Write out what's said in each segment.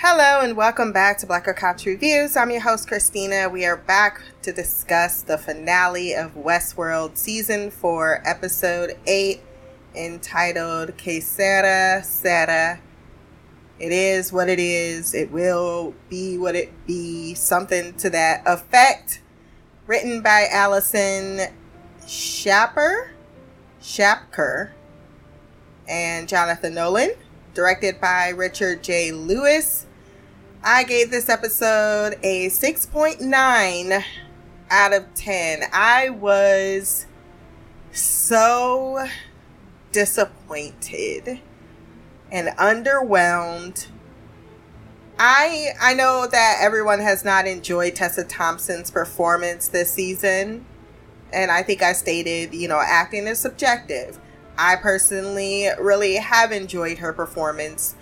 Hello and welcome back to Black Girl Couch Reviews. I'm your host Christina. We are back to discuss the finale of Westworld season 4, episode 8, entitled Que Sera Sera. It is what it is. It will be what it be. Something to that effect. Written by Alison Schapper, Schapker, and Jonathan Nolan. Directed by Richard J. Lewis I gave this episode a 6.9 out of 10. I was so disappointed and underwhelmed. I I know that everyone has not enjoyed Tessa Thompson's performance this season, and I think I stated, you know, acting is subjective. I personally really have enjoyed her performance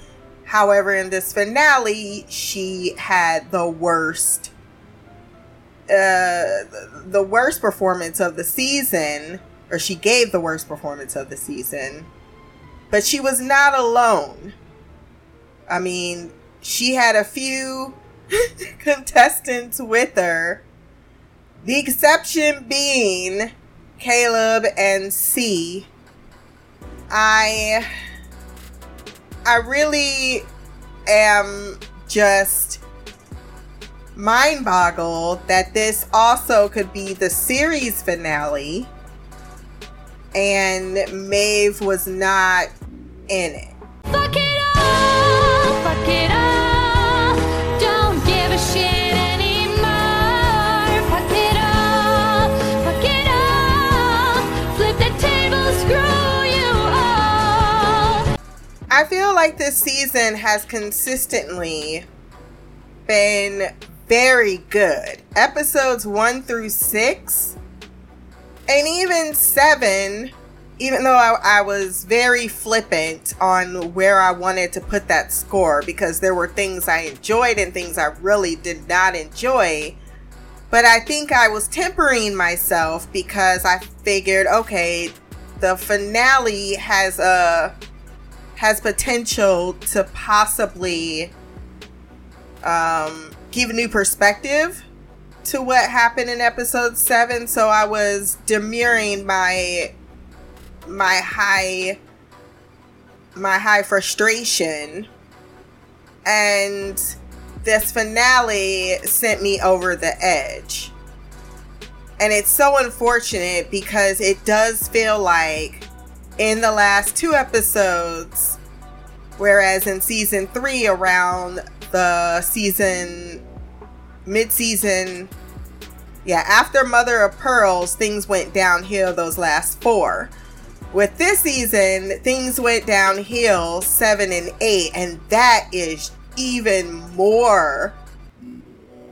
However, in this finale, she had the worst uh the worst performance of the season or she gave the worst performance of the season. But she was not alone. I mean, she had a few contestants with her. The exception being Caleb and C. I I really am just mind boggled that this also could be the series finale and Maeve was not in it. Fuck it all, fuck it all. I feel like this season has consistently been very good. Episodes one through six, and even seven, even though I, I, was very flippant on where I wanted to put that score because there were things I enjoyed and things I really did not enjoy. But I think I was tempering myself because I figured, okay, the finale has a has potential to possibly um, give a new perspective to what happened in episode seven. So I was demurring my my high my high frustration and this finale sent me over the edge. And it's so unfortunate because it does feel like in the last two episodes, whereas in season three, around the season mid season, yeah, after Mother of Pearls, things went downhill those last four. With this season, things went downhill seven and eight, and that is even more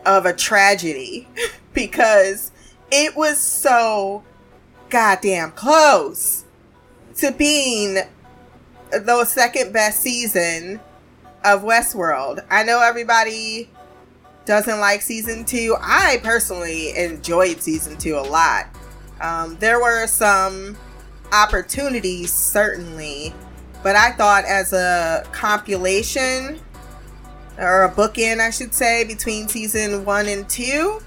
of a tragedy because it was so goddamn close to being the second best season of Westworld. I know everybody doesn't like season two. I personally enjoyed season two a lot. Um, there were some opportunities, certainly, but I thought as a compilation or a bookend, I should say, between season one and two,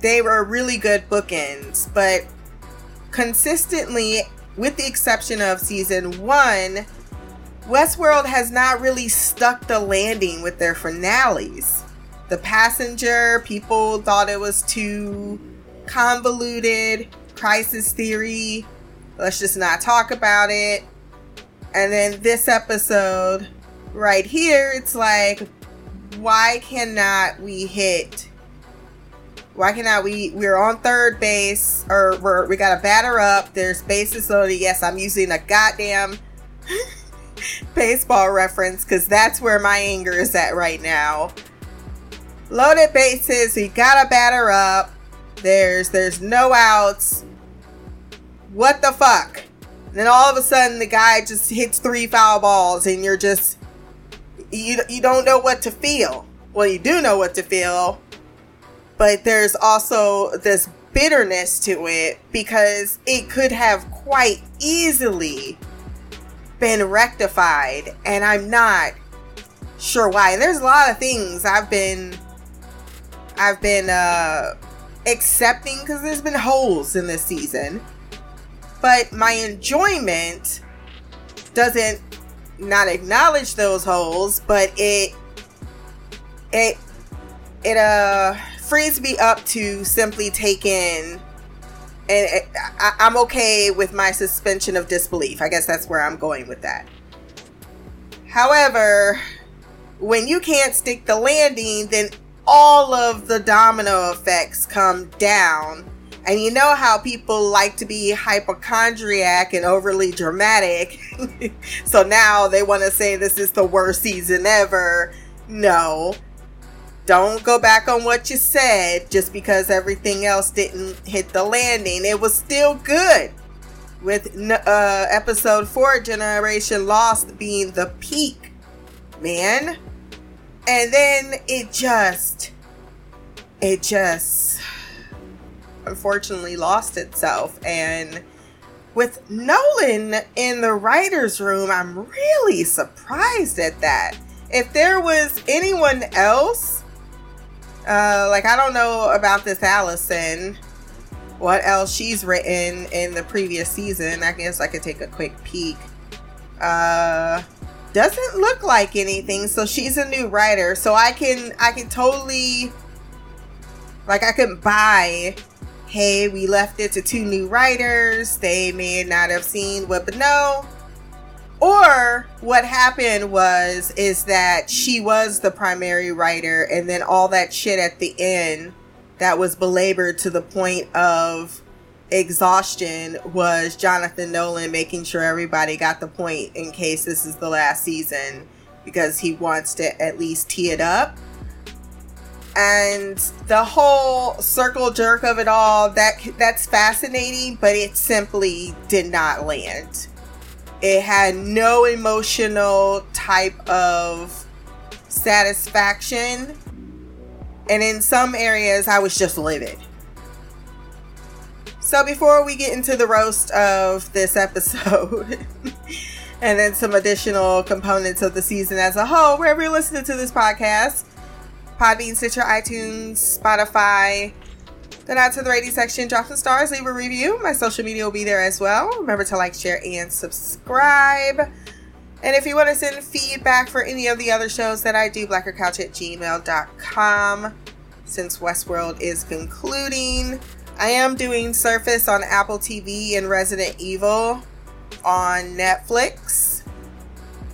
they were really good bookends. But consistently, with the exception of season one, Westworld has not really stuck the landing with their finales. The Passenger, people thought it was too convoluted. Crisis Theory, let's just not talk about it. And then this episode right here, it's like, why cannot we hit why cannot we? We're on third base, or we're, we got a batter up. There's bases loaded. Yes, I'm using a goddamn baseball reference because that's where my anger is at right now. Loaded bases. We got a batter up. There's there's no outs. What the fuck? Then all of a sudden the guy just hits three foul balls and you're just you you don't know what to feel. Well, you do know what to feel but there's also this bitterness to it because it could have quite easily been rectified and I'm not sure why. There's a lot of things I've been I've been uh accepting because there's been holes in this season. But my enjoyment doesn't not acknowledge those holes, but it it it uh frees me up to simply take in and I, I'm okay with my suspension of disbelief. I guess that's where I'm going with that. However, when you can't stick the landing, then all of the domino effects come down. And you know how people like to be hypochondriac and overly dramatic. so now they want to say this is the worst season ever. No. Don't go back on what you said just because everything else didn't hit the landing. It was still good. With uh, episode 4, Generation Loss being the peak. Man and then it just it just unfortunately lost itself and with Nolan in the writer's room, I'm really surprised at that. If there was anyone else, uh, like I don't know about this Alison, what else she's written in the previous season. I guess I could take a quick peek. Uh, doesn't look like anything so she's a new writer so i can i can totally like i can buy hey we left it to two new writers they may not have seen what but no or what happened was is that she was the primary writer and then all that shit at the end that was belabored to the point of exhaustion was Jonathan Nolan making sure everybody got the point in case this is the last season because he wants to at least tee it up. And the whole circle jerk of it all, that that's fascinating, but it simply did not land. It had no emotional type of satisfaction. And in some areas I was just livid. So before we get into the roast of this episode, and then some additional components of the season as a whole, wherever you're listening to this podcast, Podbean, Stitcher, iTunes, Spotify, then out to the rating section, drop some stars, leave a review. My social media will be there as well. Remember to like, share, and subscribe. And if you want to send feedback for any of the other shows that I do, blackercouch at gmail.com. Since Westworld is concluding, I am doing Surface on Apple TV and Resident Evil on Netflix,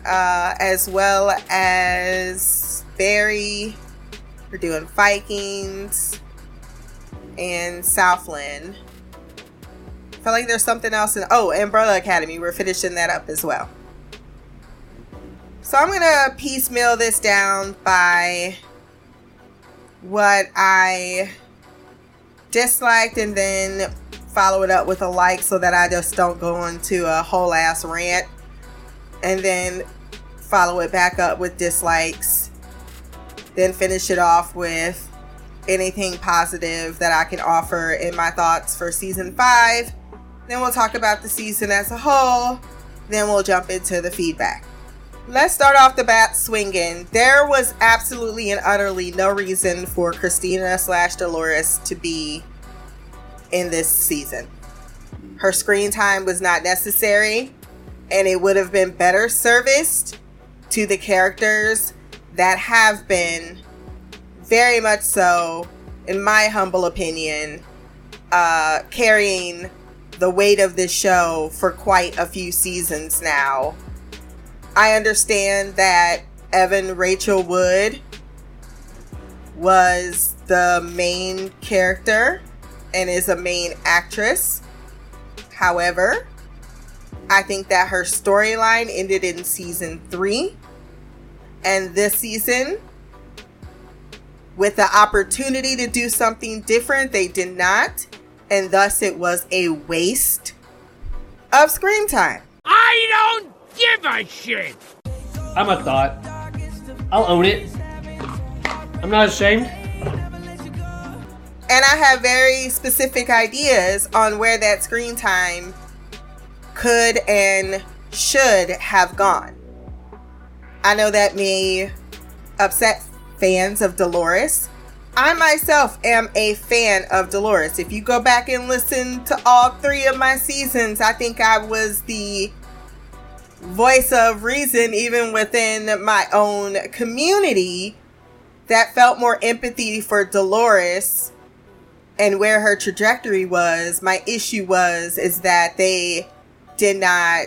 uh, as well as Barry. We're doing Vikings and Southland. I feel like there's something else in. Oh, Umbrella Academy. We're finishing that up as well. So I'm gonna piecemeal this down by what I disliked and then follow it up with a like so that I just don't go into a whole ass rant and then follow it back up with dislikes then finish it off with anything positive that I can offer in my thoughts for season 5 then we'll talk about the season as a whole then we'll jump into the feedback Let's start off the bat swinging. There was absolutely and utterly no reason for Christina slash Dolores to be in this season. Her screen time was not necessary, and it would have been better serviced to the characters that have been very much so, in my humble opinion, uh, carrying the weight of this show for quite a few seasons now I understand that Evan Rachel Wood was the main character and is a main actress. However, I think that her storyline ended in season three. And this season, with the opportunity to do something different, they did not. And thus, it was a waste of screen time. I don't give a shit. I'm a thought. I'll own it. I'm not ashamed. And I have very specific ideas on where that screen time could and should have gone. I know that may upset fans of Dolores. I myself am a fan of Dolores. If you go back and listen to all three of my seasons, I think I was the voice of reason, even within my own community, that felt more empathy for Dolores and where her trajectory was. My issue was is that they did not,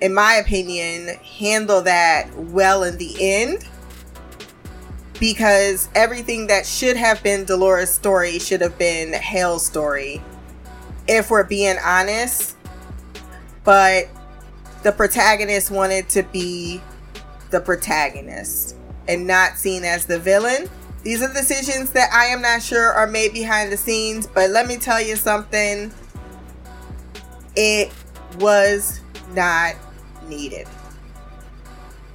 in my opinion, handle that well in the end. Because everything that should have been Dolores' story should have been Hale's story, if we're being honest. But the protagonist wanted to be the protagonist and not seen as the villain. These are decisions that I am not sure are made behind the scenes, but let me tell you something. It was not needed.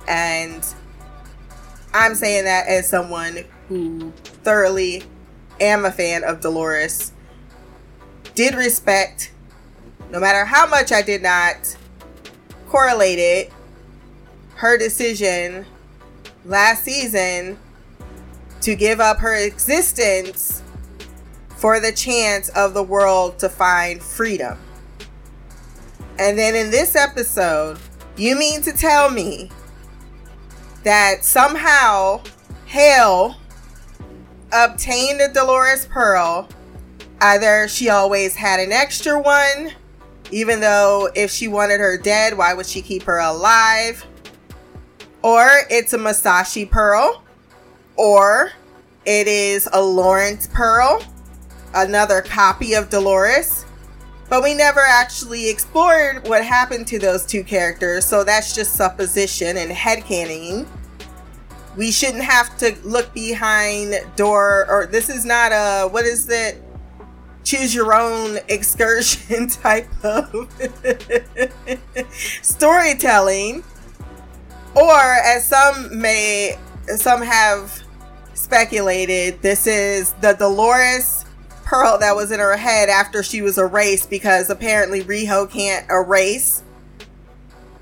And I'm saying that as someone who thoroughly am a fan of Dolores, did respect, no matter how much I did not correlate it, her decision last season to give up her existence for the chance of the world to find freedom. And then in this episode, you mean to tell me that somehow Hale obtained a Dolores Pearl? Either she always had an extra one even though if she wanted her dead, why would she keep her alive? Or it's a Musashi pearl. Or it is a Lawrence pearl, another copy of Dolores. But we never actually explored what happened to those two characters, so that's just supposition and headcanon. We shouldn't have to look behind door, or this is not a, what is it? choose your own excursion type of storytelling or as some may some have speculated this is the dolores pearl that was in her head after she was erased because apparently riho can't erase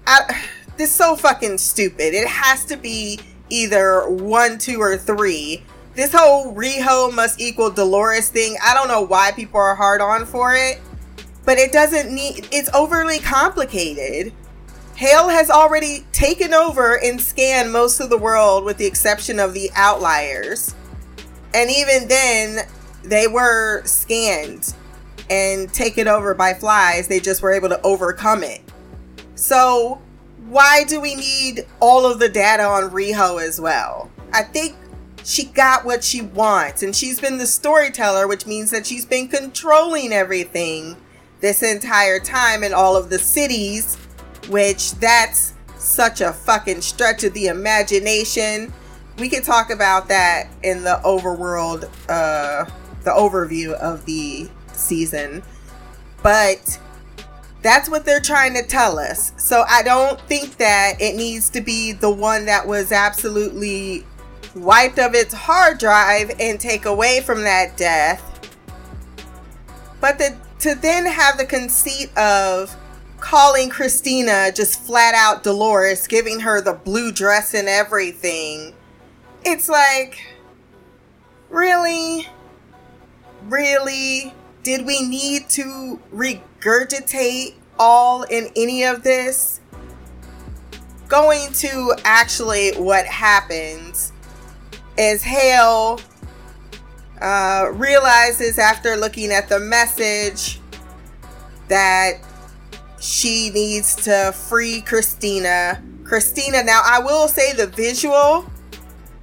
I, this is so fucking stupid it has to be either one two or three this whole Riho must equal Dolores thing, I don't know why people are hard on for it, but it doesn't need, it's overly complicated. Hale has already taken over and scanned most of the world with the exception of the outliers. And even then, they were scanned and taken over by flies. They just were able to overcome it. So, why do we need all of the data on Riho as well? I think she got what she wants and she's been the storyteller which means that she's been controlling everything this entire time in all of the cities which that's such a fucking stretch of the imagination we could talk about that in the overworld uh the overview of the season but that's what they're trying to tell us. So I don't think that it needs to be the one that was absolutely wiped of its hard drive and take away from that death. But the, to then have the conceit of calling Christina just flat out Dolores, giving her the blue dress and everything. It's like, really? Really? Did we need to regurgitate all in any of this? Going to actually what happens is Hale uh, realizes after looking at the message that she needs to free Christina. Christina, now I will say the visual,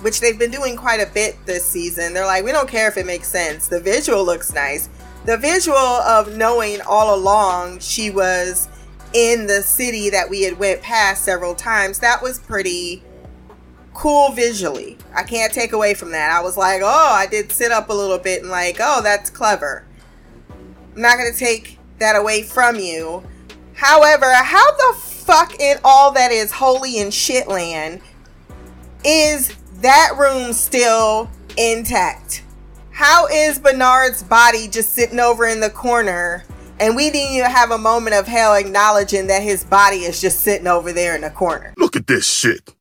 which they've been doing quite a bit this season, they're like, we don't care if it makes sense. The visual looks nice. The visual of knowing all along she was in the city that we had went past several times, that was pretty cool visually. I can't take away from that. I was like, oh, I did sit up a little bit and like, oh, that's clever. I'm not going to take that away from you. However, how the fuck in all that is holy and shitland is that room still intact? How is Bernard's body just sitting over in the corner and we didn't even have a moment of Hale acknowledging that his body is just sitting over there in the corner? Look at this shit.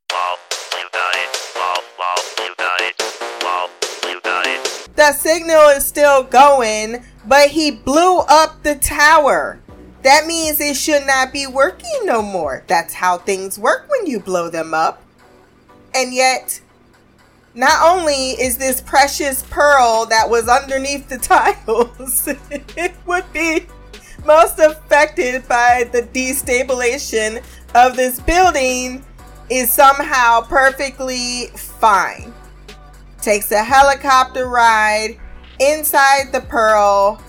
The signal is still going, but he blew up the tower. That means it should not be working no more. That's how things work when you blow them up. And yet, not only is this precious pearl that was underneath the tiles, it would be most affected by the destabilization of this building is somehow perfectly fine. Takes a helicopter ride inside the pearl.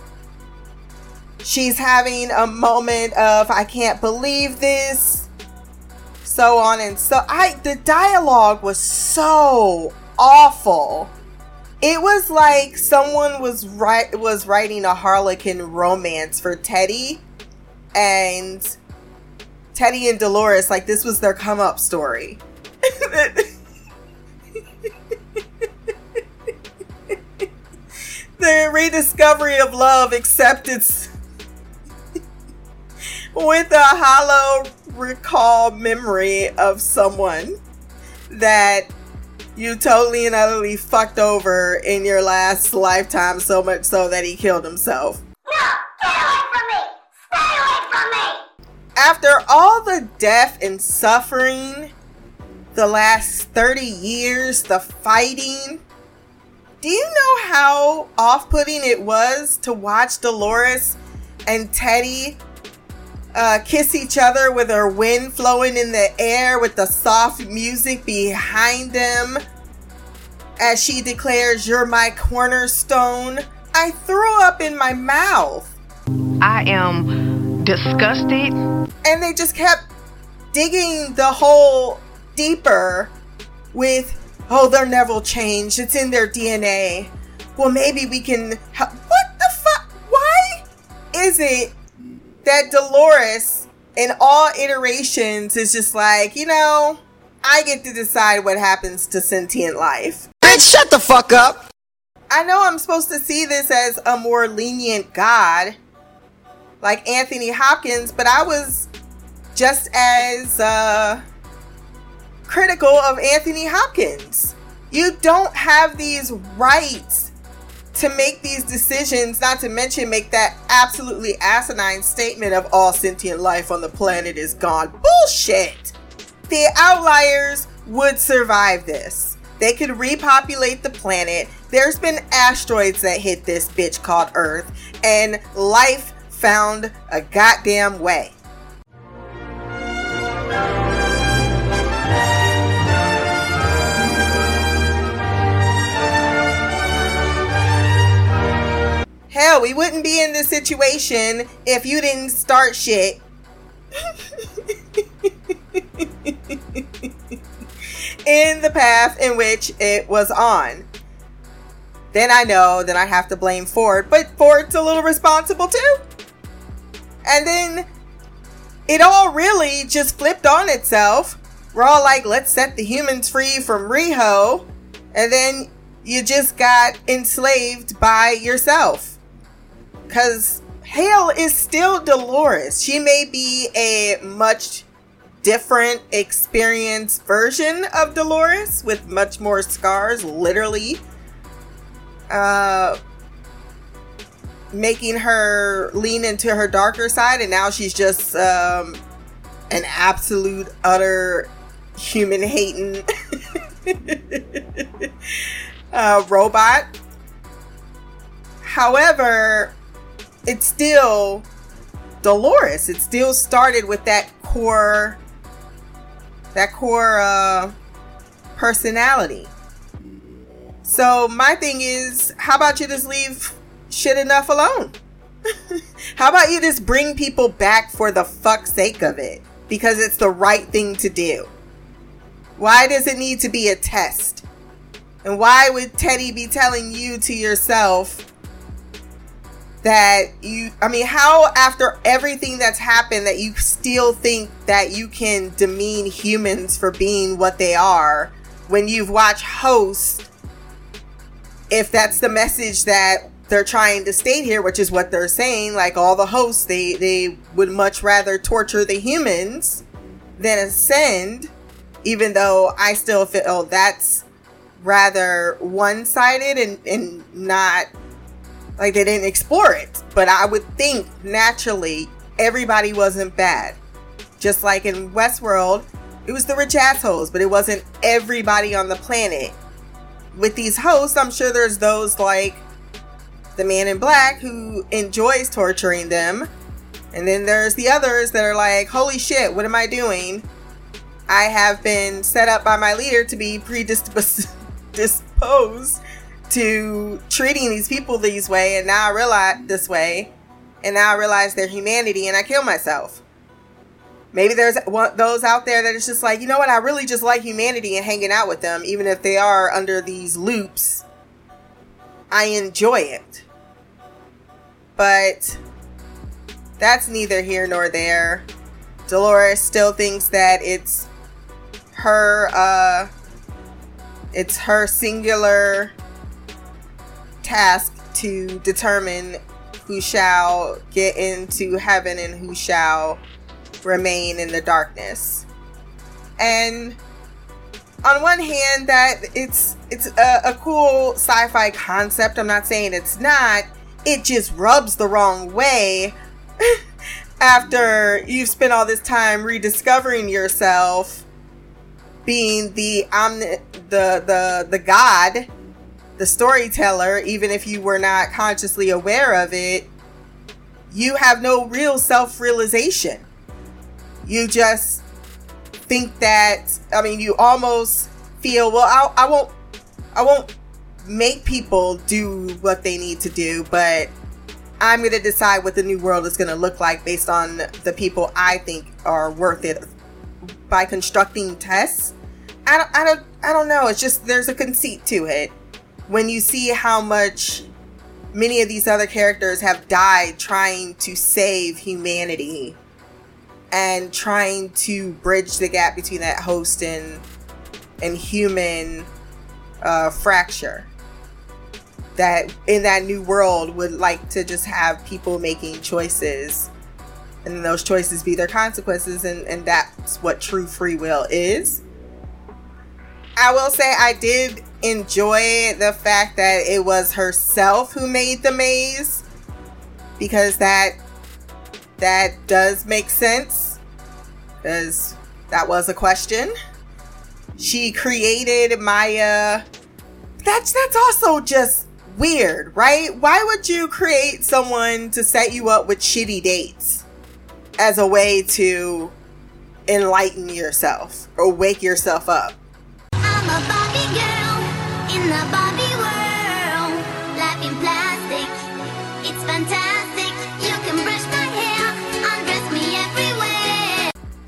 She's having a moment of I can't believe this. So on and so I the dialogue was so awful. It was like someone was right was writing a Harlequin romance for Teddy and Teddy and Dolores like this was their come up story. the rediscovery of love acceptance with a hollow recall memory of someone that you totally and utterly fucked over in your last lifetime so much so that he killed himself. No! Get away from me! Stay away from me! After all the death and suffering, the last 30 years, the fighting, do you know how off putting it was to watch Dolores and Teddy uh, kiss each other with her wind flowing in the air with the soft music behind them as she declares, You're my cornerstone. I threw up in my mouth. I am disgusted. And they just kept digging the hole deeper with, Oh, they'll never change. It's in their DNA. Well, maybe we can. Help. What the fuck? Why is it that Dolores in all iterations is just like, you know, I get to decide what happens to sentient life. Bitch, shut the fuck up! I know I'm supposed to see this as a more lenient God, like Anthony Hopkins, but I was just as uh, critical of Anthony Hopkins. You don't have these rights to make these decisions, not to mention make that absolutely asinine statement of all sentient life on the planet is gone. Bullshit! The outliers would survive this. They could repopulate the planet. There's been asteroids that hit this bitch called Earth, and life found a goddamn way. Hell, we wouldn't be in this situation if you didn't start shit. in the path in which it was on. Then I know that I have to blame Ford, but Ford's a little responsible too. And then it all really just flipped on itself. We're all like, let's set the humans free from Riho. And then you just got enslaved by yourself. Because Hale is still Dolores. She may be a much different experience version of Dolores with much more scars, literally. Uh, making her lean into her darker side, and now she's just um, an absolute, utter human hating uh, robot. However, it's still Dolores. It still started with that core that core uh personality. So my thing is, how about you just leave shit enough alone? how about you just bring people back for the fuck sake of it? Because it's the right thing to do. Why does it need to be a test? And why would Teddy be telling you to yourself that you I mean how after everything that's happened that you still think that you can demean humans for being what they are when you've watched Host if that's the message that they're trying to state here which is what they're saying like all the hosts they they would much rather torture the humans than ascend even though I still feel oh, that's rather one-sided and, and not like they didn't explore it. But I would think naturally everybody wasn't bad. Just like in Westworld, it was the rich assholes, but it wasn't everybody on the planet. With these hosts, I'm sure there's those like the man in black who enjoys torturing them. And then there's the others that are like, holy shit, what am I doing? I have been set up by my leader to be predisposed to treating these people these way, and now I realize this way, and now I realize their humanity, and I kill myself. Maybe there's those out there that it's just like, you know what, I really just like humanity and hanging out with them, even if they are under these loops. I enjoy it. But that's neither here nor there. Dolores still thinks that it's her uh it's her singular task to determine who shall get into heaven and who shall remain in the darkness. And on one hand that it's it's a, a cool sci-fi concept. I'm not saying it's not. It just rubs the wrong way after you've spent all this time rediscovering yourself being the omni- the the the god the storyteller even if you were not consciously aware of it you have no real self-realization. You just think that i mean you almost feel well I, I won't i won't make people do what they need to do but i'm going to decide what the new world is going to look like based on the people i think are worth it by constructing tests. I don't, I don't I don't know. It's just there's a conceit to it when you see how much many of these other characters have died trying to save humanity and trying to bridge the gap between that host and and human uh, fracture. That in that new world would like to just have people making choices and those choices be their consequences and, and that's what true free will is. I will say i did enjoy the fact that it was herself who made the maze because that that does make sense. Because that was a question. She created maya. That's that's also just weird right? Why would you create someone to set you up with shitty dates as a way to enlighten yourself or wake yourself up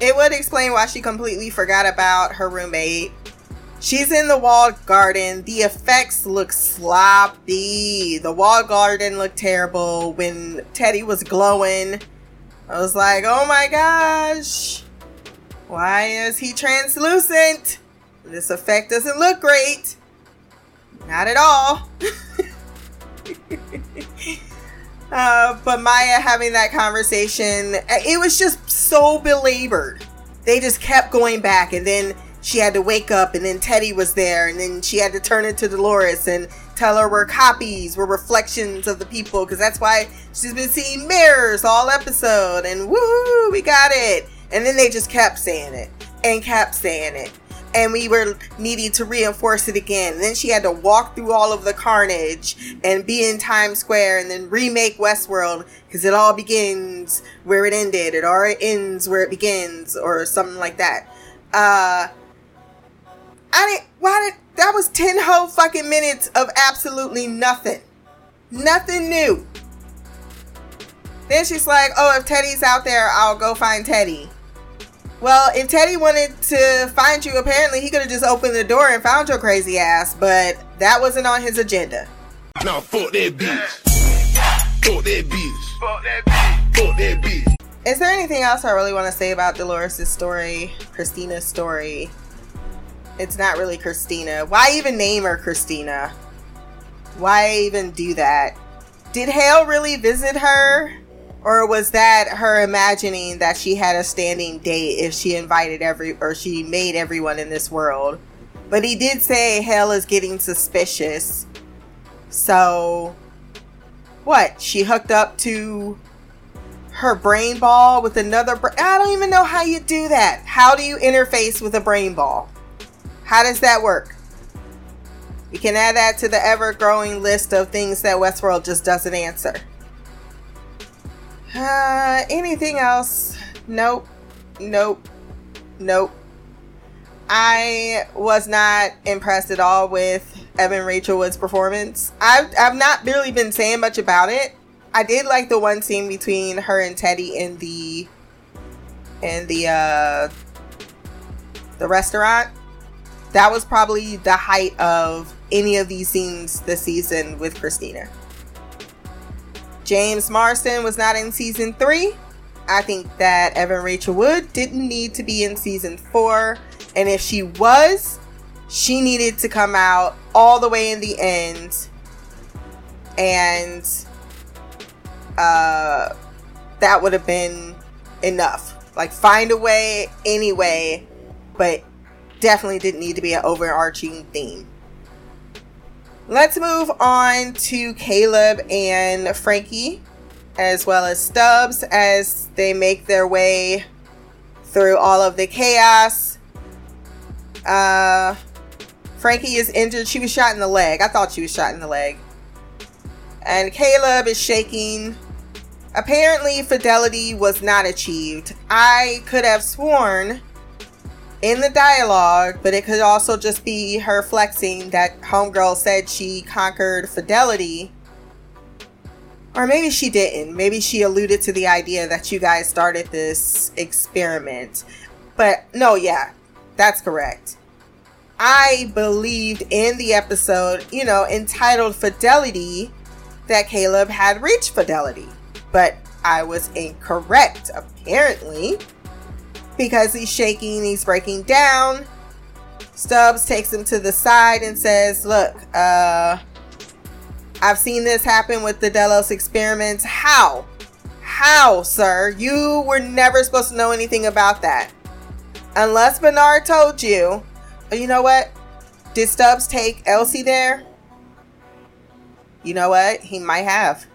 It would explain why she completely forgot about her roommate. She's in the walled garden. The effects look sloppy. The walled garden looked terrible. When Teddy was glowing, I was like, oh my gosh. Why is he translucent? This effect doesn't look great. Not at all. uh, but Maya having that conversation, it was just so belabored. They just kept going back, and then she had to wake up, and then Teddy was there, and then she had to turn it to Dolores and tell her we're copies, we're reflections of the people, because that's why she's been seeing mirrors all episode, and woohoo, we got it. And then they just kept saying it and kept saying it and we were needing to reinforce it again. And then she had to walk through all of the carnage and be in Times Square and then remake Westworld because it all begins where it ended, it all ends where it begins, or something like that. Uh, I didn't. Why did that was ten whole fucking minutes of absolutely nothing, nothing new. Then she's like, "Oh, if Teddy's out there, I'll go find Teddy." Well, if Teddy wanted to find you, apparently he could have just opened the door and found your crazy ass, but that wasn't on his agenda. Nah, fuck that bitch. Fuck that bitch. Fuck that bitch. Fuck that bitch. Is there anything else I really want to say about Dolores' story, Christina's story? It's not really Christina. Why even name her Christina? Why even do that? Did Hale really visit her? Or was that her imagining that she had a standing date if she invited every or she made everyone in this world But he did say Hale is getting suspicious. So, what? She hooked up to her brain ball with another. Bra- I don't even know how you do that. How do you interface with a brain ball? How does that work? We can add that to the ever growing list of things that Westworld just doesn't answer. Uh, anything else? Nope. Nope. Nope. I was not impressed at all with Evan Rachel Wood's performance. I've, I've not really been saying much about it. I did like the one scene between her and Teddy in the in the uh the restaurant. That was probably the height of any of these scenes this season with Christina. James Marsden was not in season three. I think that Evan Rachel Wood didn't need to be in season four. And if she was, she needed to come out all the way in the end. And uh, that would have been enough. Like, find a way anyway, but definitely didn't need to be an overarching theme. Let's move on to Caleb and Frankie, as well as Stubbs, as they make their way through all of the chaos. Uh, Frankie is injured. She was shot in the leg. I thought she was shot in the leg. And Caleb is shaking. Apparently, fidelity was not achieved. I could have sworn in the dialogue, but it could also just be her flexing that Homegirl said she conquered fidelity. Or maybe she didn't. Maybe she alluded to the idea that you guys started this experiment. But no, yeah, that's correct. I believed in the episode, you know, entitled Fidelity, that Caleb had reached fidelity. But I was incorrect, apparently because he's shaking, he's breaking down. Stubbs takes him to the side and says, Look, uh, I've seen this happen with the Delos experiments. How? How, sir? You were never supposed to know anything about that. Unless Bernard told you. But you know what? Did Stubbs take Elsie there? You know what? He might have.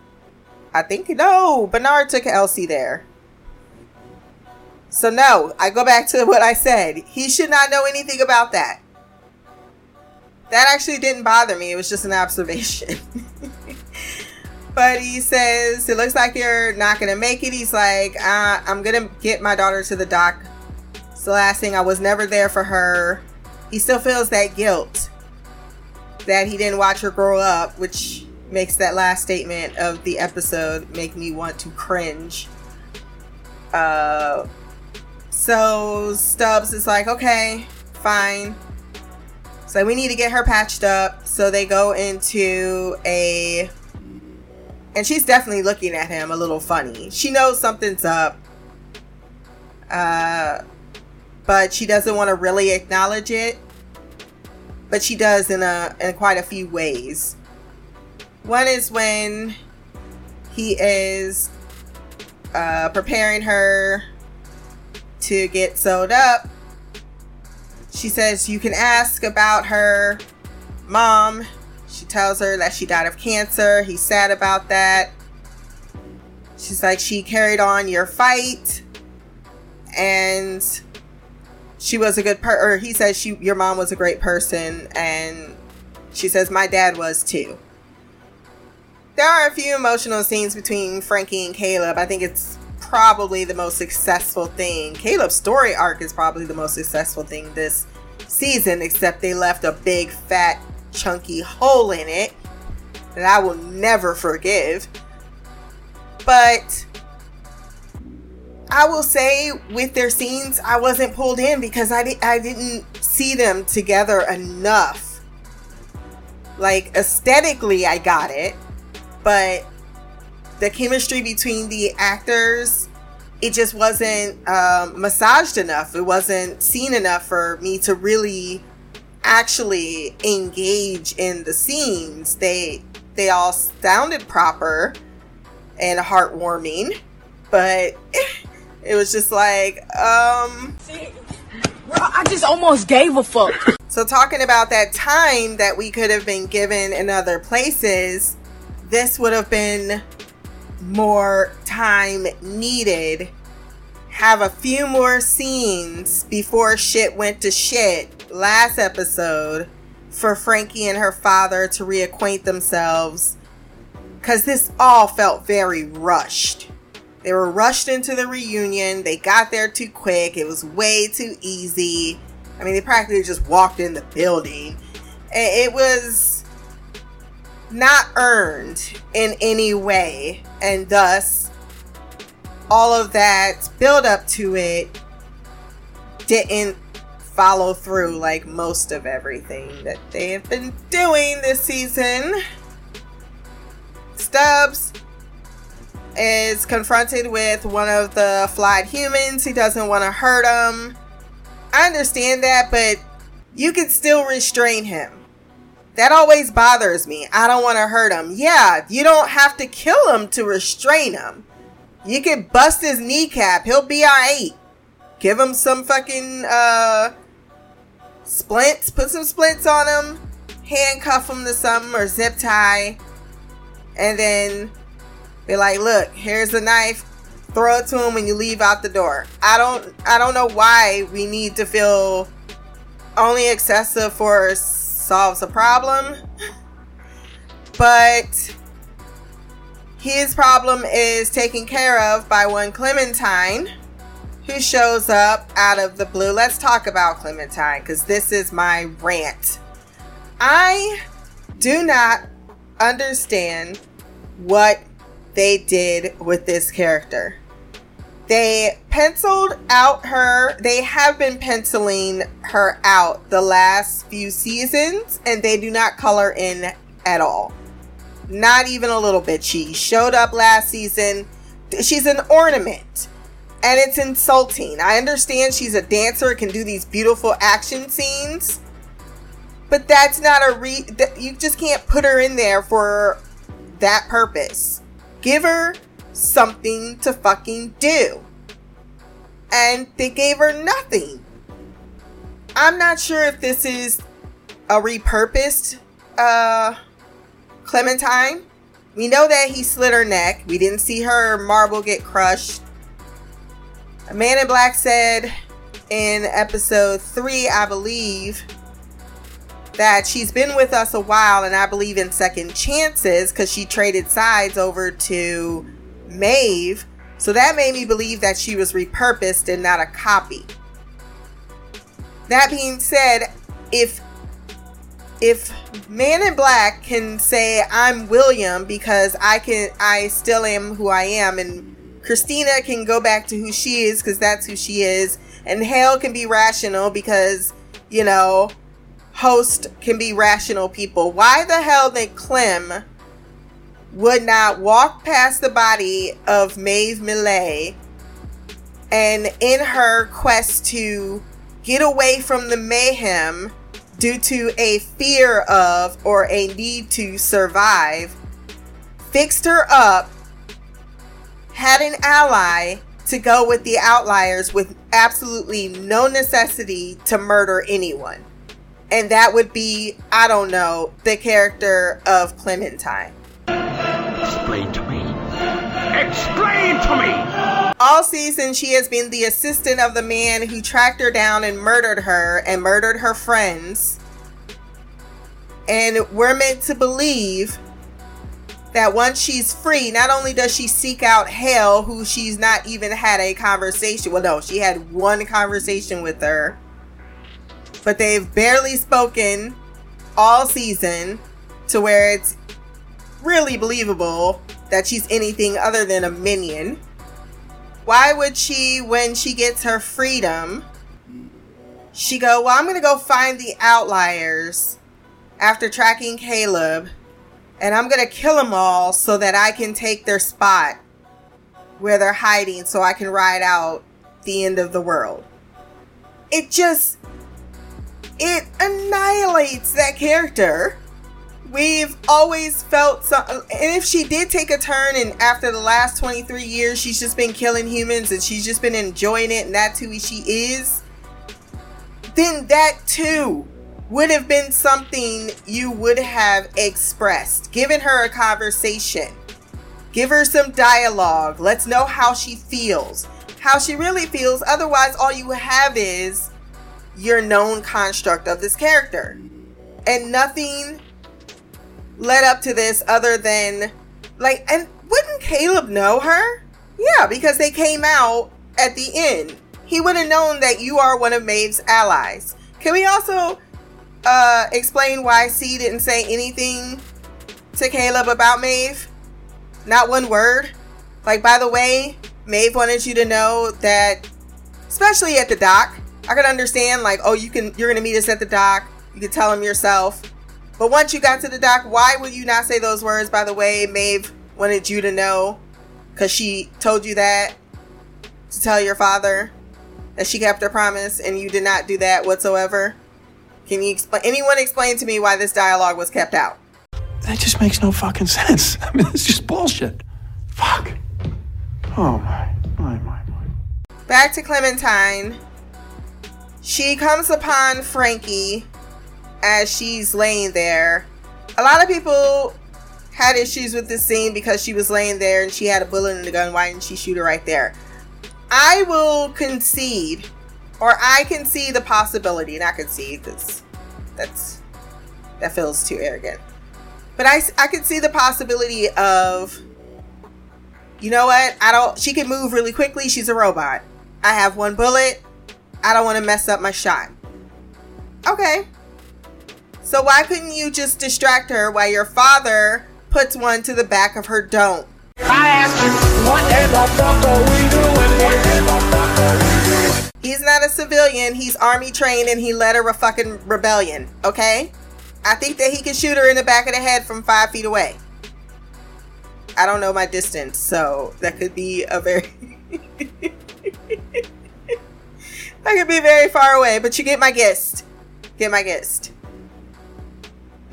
I think no. Bernard took Elsie there. So no, I go back to what I said. He should not know anything about that. That actually didn't bother me. It was just an observation. but he says, It looks like you're not going to make it. He's like, uh, I'm going to get my daughter to the doc. It's the last thing. I was never there for her. He still feels that guilt that he didn't watch her grow up, which makes that last statement of the episode make me want to cringe. Uh, so Stubbs is like, okay, fine. So we need to get her patched up. So they go into a. And she's definitely looking at him a little funny. She knows something's up. Uh, but she doesn't want to really acknowledge it. But she does in a in quite a few ways. One is when he is uh, preparing her to get sewed up. She says you can ask about her mom. She tells her that she died of cancer. He's sad about that. She's like, she carried on your fight. And she was a good per or he says she your mom was a great person and she says my dad was too. There are a few emotional scenes between Frankie and Caleb. I think it's probably the most successful thing. Caleb's story arc is probably the most successful thing this season, except they left a big, fat, chunky hole in it that I will never forgive. But I will say, with their scenes, I wasn't pulled in because I, di- I didn't see them together enough. Like, aesthetically, I got it, but the chemistry between the actors it just wasn't um, massaged enough it wasn't seen enough for me to really actually engage in the scenes they they all sounded proper and heartwarming but it was just like um I just almost gave a fuck. So, talking about that time that we could have been given in other places, this would have been more time needed. Have a few more scenes before shit went to shit last episode for Frankie and her father to reacquaint themselves. Because this all felt very rushed. They were rushed into the reunion. They got there too quick. It was way too easy. I mean, they practically just walked in the building. It was not earned in any way. And thus, all of that build up to it didn't follow through like most of everything that they have been doing this season. Stubbs is confronted with one of the flawed humans. He doesn't want to hurt him. I understand that, but you can still restrain him. That always bothers me. I don't want to hurt him. Yeah, you don't have to kill him to restrain him. You can bust his kneecap. He'll be alright. Give him some fucking uh splints. Put some splints on him. Handcuff him to something or zip tie. And then be like, look, here's a knife. Throw it to him when you leave out the door. I don't I don't know why we need to feel only excessive force solves a problem. But his problem is taken care of by one Clementine who shows up out of the blue. Let's talk about Clementine because this is my rant. I do not understand what they did with this character. They penciled out her, they have been penciling her out the last few seasons, and they do not color in at all. Not even a little bit. She showed up last season. She's an ornament, and it's insulting. I understand she's a dancer, can do these beautiful action scenes, but that's not a re. You just can't put her in there for that purpose. Give her something to fucking do. And they gave her nothing. I'm not sure if this is a repurposed uh Clementine. We know that he slit her neck. We didn't see her marble get crushed. A man in black said in episode 3, I believe, that she's been with us a while and I believe in second chances because she traded sides over to Maeve. So that made me believe that she was repurposed and not a copy. That being said, if if Man in Black can say I'm William because I can I still am who I am and Christina can go back to who she is because that's who she is and Hale can be rational because you know host can be rational people. Why the hell did Clem would not walk past the body of Maeve Millay and in her quest to get away from the mayhem due to a fear of or a need to survive, fixed her up, had an ally to go with the outliers with absolutely no necessity to murder anyone and that would be, I don't know, the character of Clementine. Explain to me. Explain to me! All season, she has been the assistant of the man who tracked her down and murdered her and murdered her friends. And we're meant to believe that once she's free, not only does she seek out Hale, who she's not even had a conversation. Well, no, she had one conversation with her but they've barely spoken all season to where it's really believable that she's anything other than a minion. Why would she, when she gets her freedom, she go, Well, I'm going to go find the outliers after tracking Caleb, and I'm going to kill them all so that I can take their spot where they're hiding so I can ride out the end of the world. It just it annihilates that character. We've always felt so, and if she did take a turn, and after the last 23 years, she's just been killing humans and she's just been enjoying it, and that's who she is. then that too would have been something you would have expressed, given her a conversation. Give her some dialogue. Let's know how she feels, how she really feels. Otherwise, all you have is your known construct of this character. And nothing led up to this other than, like, and wouldn't Caleb know her? Yeah, because they came out at the end. He would have known that you are one of Maeve's allies. Can we also uh, explain why C didn't say anything to Caleb about Maeve? Not one word. Like, by the way, Maeve wanted you to know that, especially at the dock, I could understand, like, oh, you can, you're gonna meet us at the dock. You can tell him yourself. But once you got to the dock, why would you not say those words? By the way, Maeve wanted you to know, cause she told you that to tell your father that she kept her promise, and you did not do that whatsoever. Can you explain? Anyone explain to me why this dialogue was kept out? That just makes no fucking sense. I mean, it's just bullshit. Fuck. Oh my, my, my, my. Back to Clementine. She comes upon Frankie as she's laying there. A lot of people had issues with this scene because she was laying there and she had a bullet in the gun. Why didn't she shoot her right there? I will concede, or I can see the possibility, not concede because that's that feels too arrogant. But I, I can see the possibility of, you know what? I don't. She can move really quickly. She's a robot. I have one bullet. I don't want to mess up my shot. Okay. So why couldn't you just distract her while your father puts one to the back of her dome? I ask you, what in the fuck are we doing here? He's not a civilian. He's army trained and he led a fucking rebellion. Okay? I think that he can shoot her in the back of the head from five feet away. I don't know my distance, so that could be a very. that could be very far away, but you get my gist. Get my gist.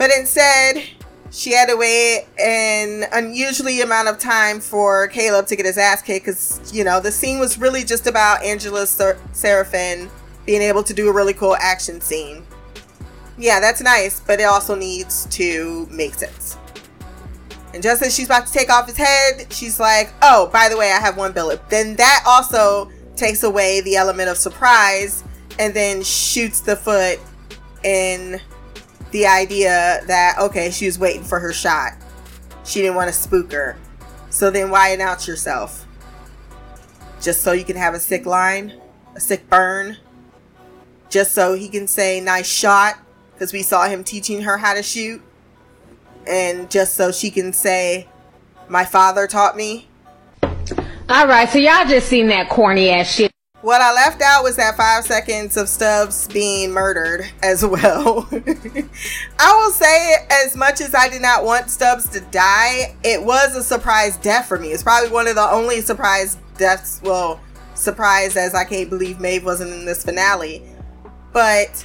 But instead, she had to wait an unusually amount of time for Caleb to get his ass kicked because, you know, the scene was really just about Angela Ser- Sarafyan being able to do a really cool action scene. Yeah, that's nice, but it also needs to make sense. And just as she's about to take off his head, she's like, oh, by the way, I have one billet. Then that also takes away the element of surprise and then shoots the foot in the idea that, okay, she was waiting for her shot. She didn't want to spook her. So then why announce yourself? Just so you can have a sick line? A sick burn? Just so he can say, nice shot? Because we saw him teaching her how to shoot? And just so she can say, my father taught me? All right, so y'all just seen that corny ass shit. What I left out was that five seconds of Stubbs being murdered as well. I will say, as much as I did not want Stubbs to die, it was a surprise death for me. It's probably one of the only surprise deaths. Well, surprise as I can't believe Maeve wasn't in this finale. But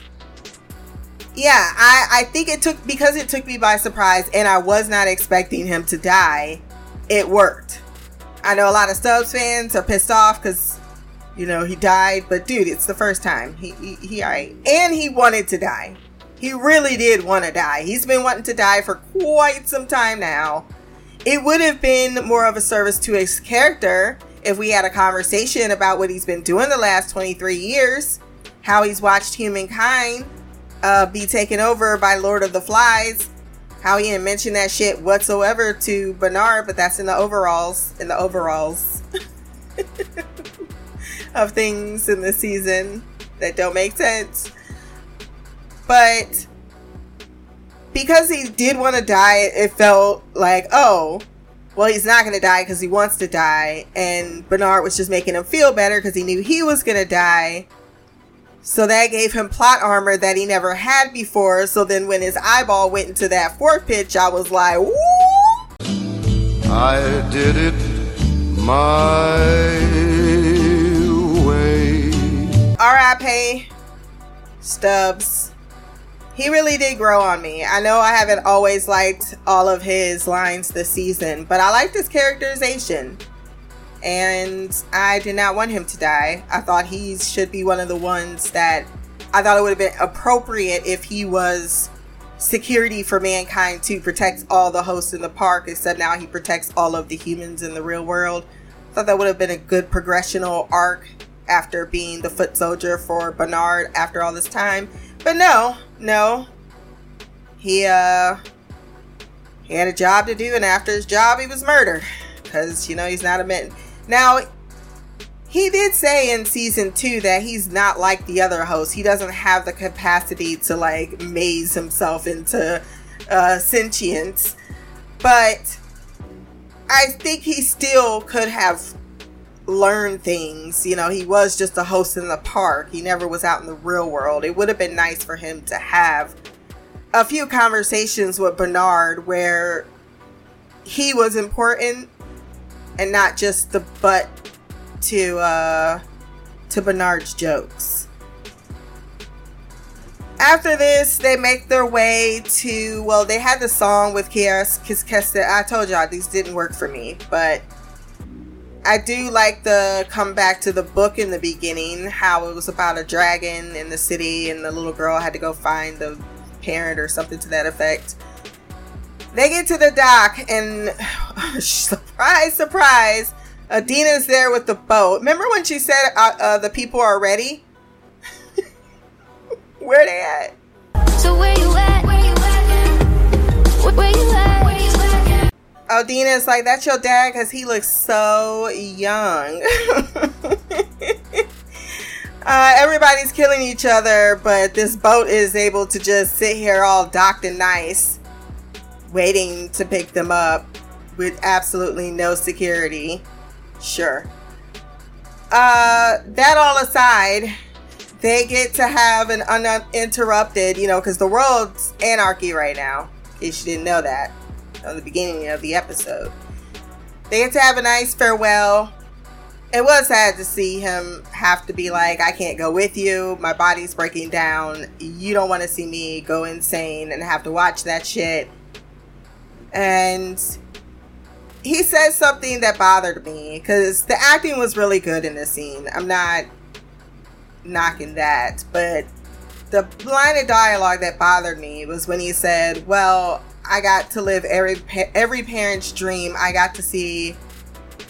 yeah, I, I think it took because it took me by surprise and I was not expecting him to die, it worked. I know a lot of Stubbs fans are pissed off because you know he died, but dude, it's the first time he he, he alright, and he wanted to die. He really did want to die. He's been wanting to die for quite some time now. It would have been more of a service to his character if we had a conversation about what he's been doing the last 23 years, how he's watched humankind uh, be taken over by Lord of the Flies, how he didn't mention that shit whatsoever to Bernard, but that's in the overalls, in the overalls of things in the season that don't make sense. But because he did want to die, it felt like, oh, well, he's not going to die because he wants to die. And Bernard was just making him feel better because he knew he was going to die. So that gave him plot armor that he never had before. So then when his eyeball went into that fourth pitch, I was like, woo! I did it my. R.I.P. Stubbs. He really did grow on me. I know I haven't always liked all of his lines this season, but I liked his characterization. And I did not want him to die. I thought he should be one of the ones that I thought it would have been appropriate if he was security for mankind to protect all the hosts in the park, except now he protects all of the humans in the real world. I Thought that would have been a good progressional arc after being the foot soldier for Bernard after all this time. But no, no. He uh he had a job to do and after his job he was murdered. Cause you know he's not a man. Now he did say in season two that he's not like the other hosts. He doesn't have the capacity to like maze himself into uh, sentience, but I think he still could have learned things. You know, he was just a host in the park. He never was out in the real world. It would have been nice for him to have a few conversations with Bernard where he was important and not just the butt to uh to Bernard's jokes. After this, they make their way to well, they had the song with Kiara Kiskesta. I told y'all these didn't work for me, but I do like the come back to the book in the beginning, how it was about a dragon in the city and the little girl had to go find the parent or something to that effect. They get to the dock and surprise, surprise, Adina's there with the boat. Remember when she said uh, uh, the people are ready? where are they at? So where you at? Where you at? Where you at? At? Adina's like, that's your dad because he looks so young. uh, everybody's killing each other, but this boat is able to just sit here all docked and nice, waiting to pick them up with absolutely no security. Sure. Uh, that all aside, they get to have an uninterrupted, you know, because the world's anarchy right now. Case you didn't know that the beginning of the episode. They get to have a nice farewell. It was sad to see him have to be like, I can't go with you. My body's breaking down. You don't want to see me go insane and have to watch that shit. And he says something that bothered me because the acting was really good in this scene. I'm not knocking that, but the line of dialogue that bothered me was when he said, "Well, I got to live every every parent's dream. I got to see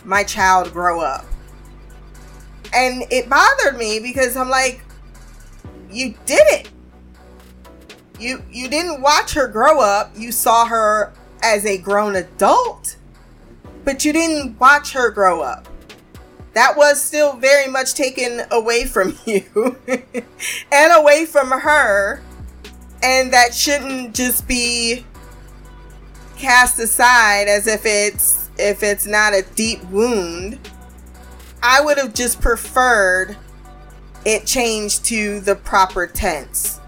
my child grow up." And it bothered me because I'm like, "You did it. You you didn't watch her grow up. You saw her as a grown adult." but you didn't watch her grow up. That was still very much taken away from you and away from her. And that shouldn't just be cast aside as if it's if it's not a deep wound. I would have just preferred it changed to the proper tense.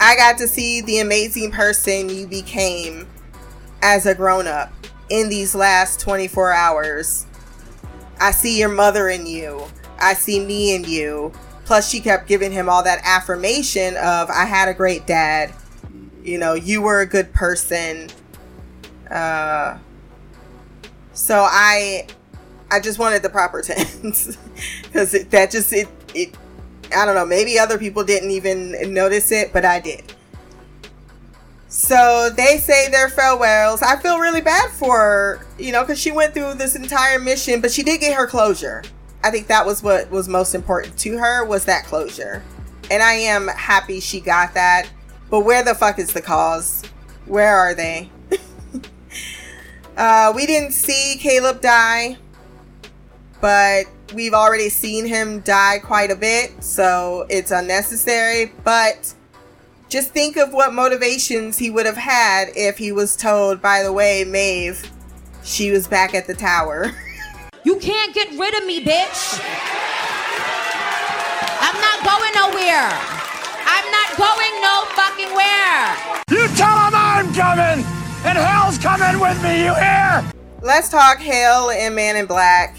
I got to see the amazing person you became as a grown up in these last 24 hours. I see your mother in you. I see me in you. Plus, she kept giving him all that affirmation of, I had a great dad. You know, you were a good person. Uh, so I, I just wanted the proper tense because that just it, it. I don't know. Maybe other people didn't even notice it, but I did. So they say their farewells. I feel really bad for her, you know, because she went through this entire mission, but she did get her closure. I think that was what was most important to her was that closure. And I am happy she got that. But where the fuck is the cause? Where are they? Uh, we didn't see Caleb die, but we've already seen him die quite a bit, so it's unnecessary. But just think of what motivations he would have had if he was told, by the way, Maeve, she was back at the tower. You can't get rid of me, bitch. I'm not going nowhere. I'm not going no fucking where. You tell him I'm coming, and hell's coming with me, you hear? Let's talk Hale and Man in Black.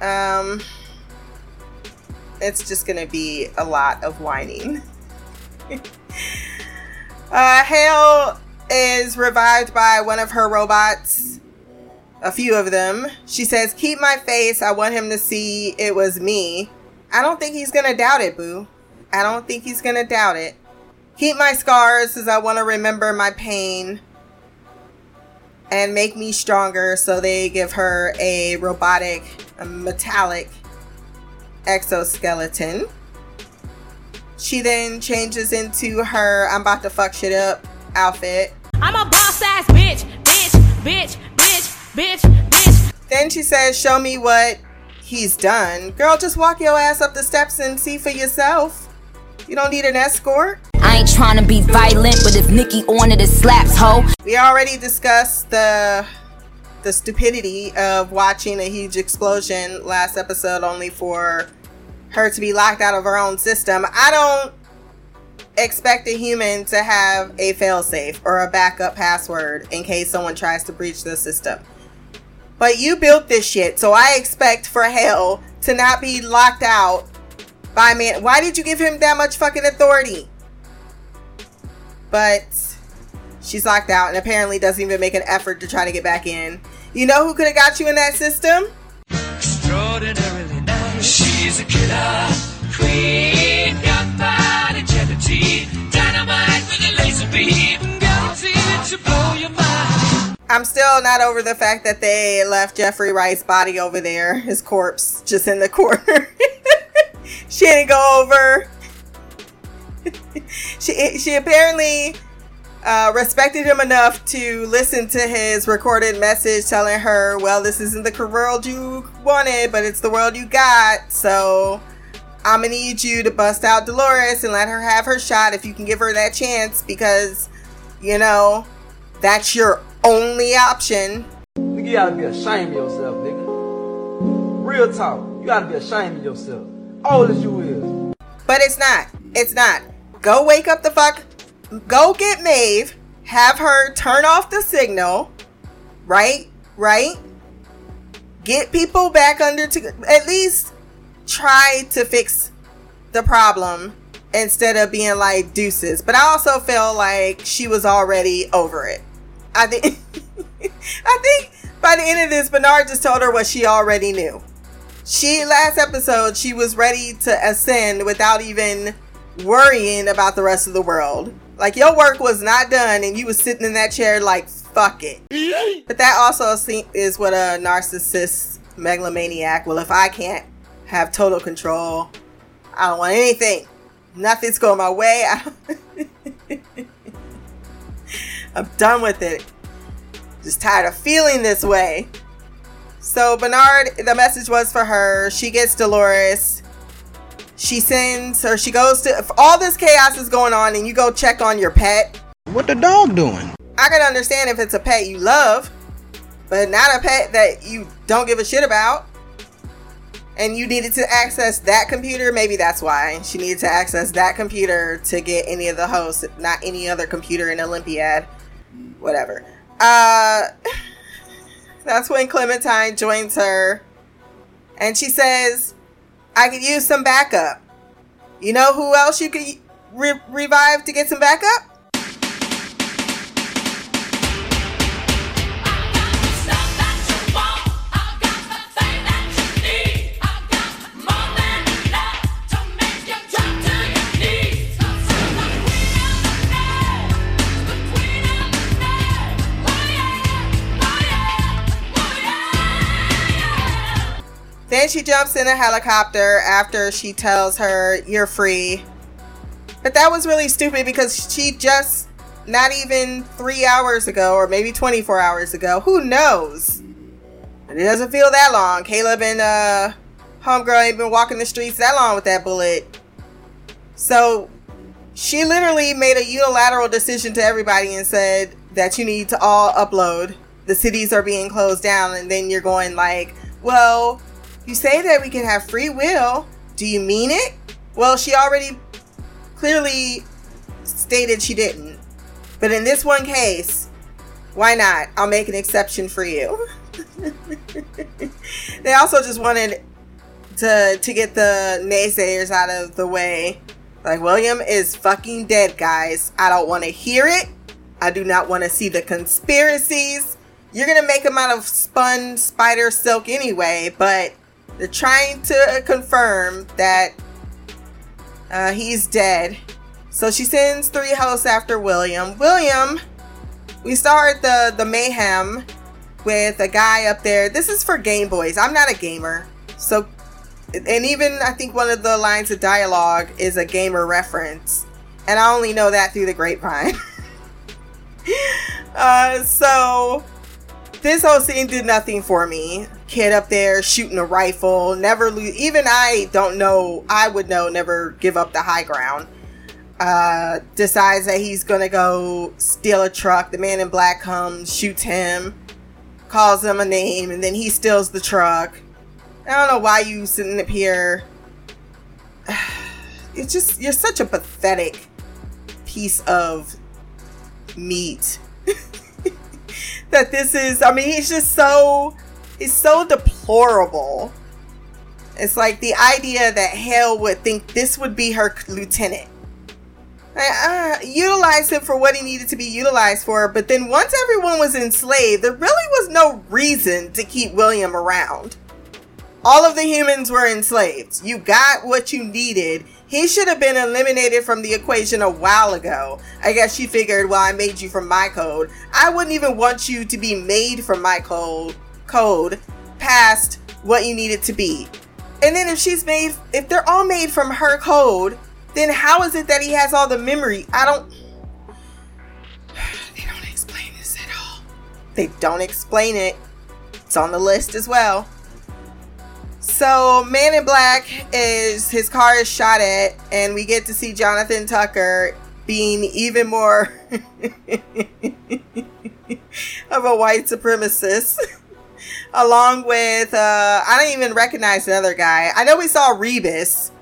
Um, it's just gonna be a lot of whining. uh, Hale is revived by one of her robots. A few of them. She says, Keep my face. I want him to see it was me. I don't think he's gonna doubt it, boo. I don't think he's gonna doubt it. Keep my scars as I want to remember my pain and make me stronger. So they give her a robotic, a metallic exoskeleton. She then changes into her I'm about to fuck shit up outfit. I'm a boss ass bitch, bitch, bitch, bitch, bitch, bitch. Then she says, Show me what he's done. Girl, just walk your ass up the steps and see for yourself. You don't need an escort. I ain't trying to be violent, but if Nikki on it, it slaps, ho. We already discussed the the stupidity of watching a huge explosion last episode only for her to be locked out of her own system. I don't expect a human to have a failsafe or a backup password in case someone tries to breach the system. But you built this shit, so I expect for hell to not be locked out by man. Why did you give him that much fucking authority? But she's locked out and apparently doesn't even make an effort to try to get back in. You know who could have got you in that system? Extraordinarily nice. She's a killer queen. Got bad agility. Dynamite with a laser beam. Guaranteed to blow your mind. I'm still not over the fact that they left Jeffrey Wright's body over there, his corpse, just in the corner. she didn't go over. she she apparently uh, respected him enough to listen to his recorded message telling her, "Well, this isn't the world you wanted, but it's the world you got. So I'm gonna need you to bust out Dolores and let her have her shot if you can give her that chance, because you know that's your only option." You gotta be ashamed of yourself, nigga. Real talk. You gotta be ashamed of yourself. Old as you is. But it's not. It's not. Go wake up the fuck. Go get Maeve. Have her turn off the signal. Right? Right? Get people back under to at least try to fix the problem instead of being like deuces. But I also feel like she was already over it. I think I think by the end of this, Bernard just told her what she already knew. She last episode she was ready to ascend without even worrying about the rest of the world. Like your work was not done and you was sitting in that chair like fuck it. But that also is what a narcissist megalomaniac. Well, if I can't have total control, I don't want anything. Nothing's going my way. I'm done with it. Just tired of feeling this way. So Bernard, the message was for her. She gets Dolores. She sends or she goes to if all this chaos is going on and you go check on your pet. What the dog doing? I can understand if it's a pet you love, but not a pet that you don't give a shit about. And you needed to access that computer. Maybe that's why she needed to access that computer to get any of the hosts, not any other computer in Olympiad. Whatever. Uh, that's when Clementine joins her, and she says, "I could use some backup. You know who else you could re- revive to get some backup?" Then she jumps in a helicopter after she tells her, You're free. But that was really stupid because she just, not even three hours ago, or maybe 24 hours ago, who knows? It doesn't feel that long. Caleb and uh, Homegirl ain't been walking the streets that long with that bullet. So she literally made a unilateral decision to everybody and said that you need to all upload. The cities are being closed down, and then you're going like, well, you say that we can have free will. Do you mean it? Well, she already clearly stated she didn't. But in this one case, why not? I'll make an exception for you. they also just wanted to to get the naysayers out of the way. Like William is fucking dead, guys. I don't want to hear it. I do not want to see the conspiracies. You're gonna make them out of spun spider silk anyway, but they're trying to confirm that Uh, he's dead. So she sends three hosts after William. William, we start the the mayhem with a guy up there. This is for Game Boys. I'm not a gamer, so and even I think one of the lines of dialogue is a gamer reference, and I only know that through the grapevine. uh, so this whole scene did nothing for me. Kid up there shooting a rifle, never lose. Even I don't know. I would know. Never give up the high ground. Uh, decides that he's gonna go steal a truck. The man in black comes, shoots him, calls him a name, and then he steals the truck. I don't know why you sitting up here. It's just you're such a pathetic piece of meat. that this is I mean he's just so he's so deplorable. It's like the idea that Hale would think this would be her lieutenant. I, Uh, utilize him for what he needed to be utilized for, but then once everyone was enslaved, there really was no reason to keep William around. All of the humans were enslaved. You got what you needed. He should have been eliminated from the equation a while ago. I guess she figured, well, I made you from my code. I wouldn't even want you to be made from my code code past what you need it to be. And then if she's made if they're all made from her code, then how is it that he has all the memory? I don't They don't explain this at all. They don't explain it. It's on the list as well. So, Man in Black is his car is shot at, and we get to see Jonathan Tucker being even more of a white supremacist. Along with, uh, I don't even recognize the other guy. I know we saw Rebus.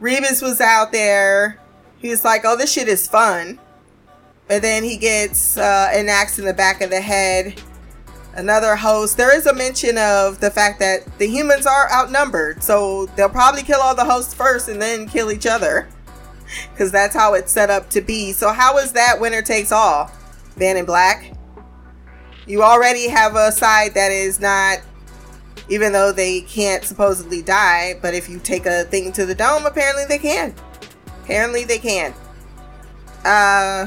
Rebus was out there. He was like, oh, this shit is fun. But then he gets uh, an axe in the back of the head another host. There is a mention of the fact that the humans are outnumbered, so they'll probably kill all the hosts first and then kill each other. Because that's how it's set up to be. So, how is that winner takes all? Man in Black? You already have a side that is not, even though they can't supposedly die, but if you take a thing to the dome, apparently they can. Apparently they can. Uh,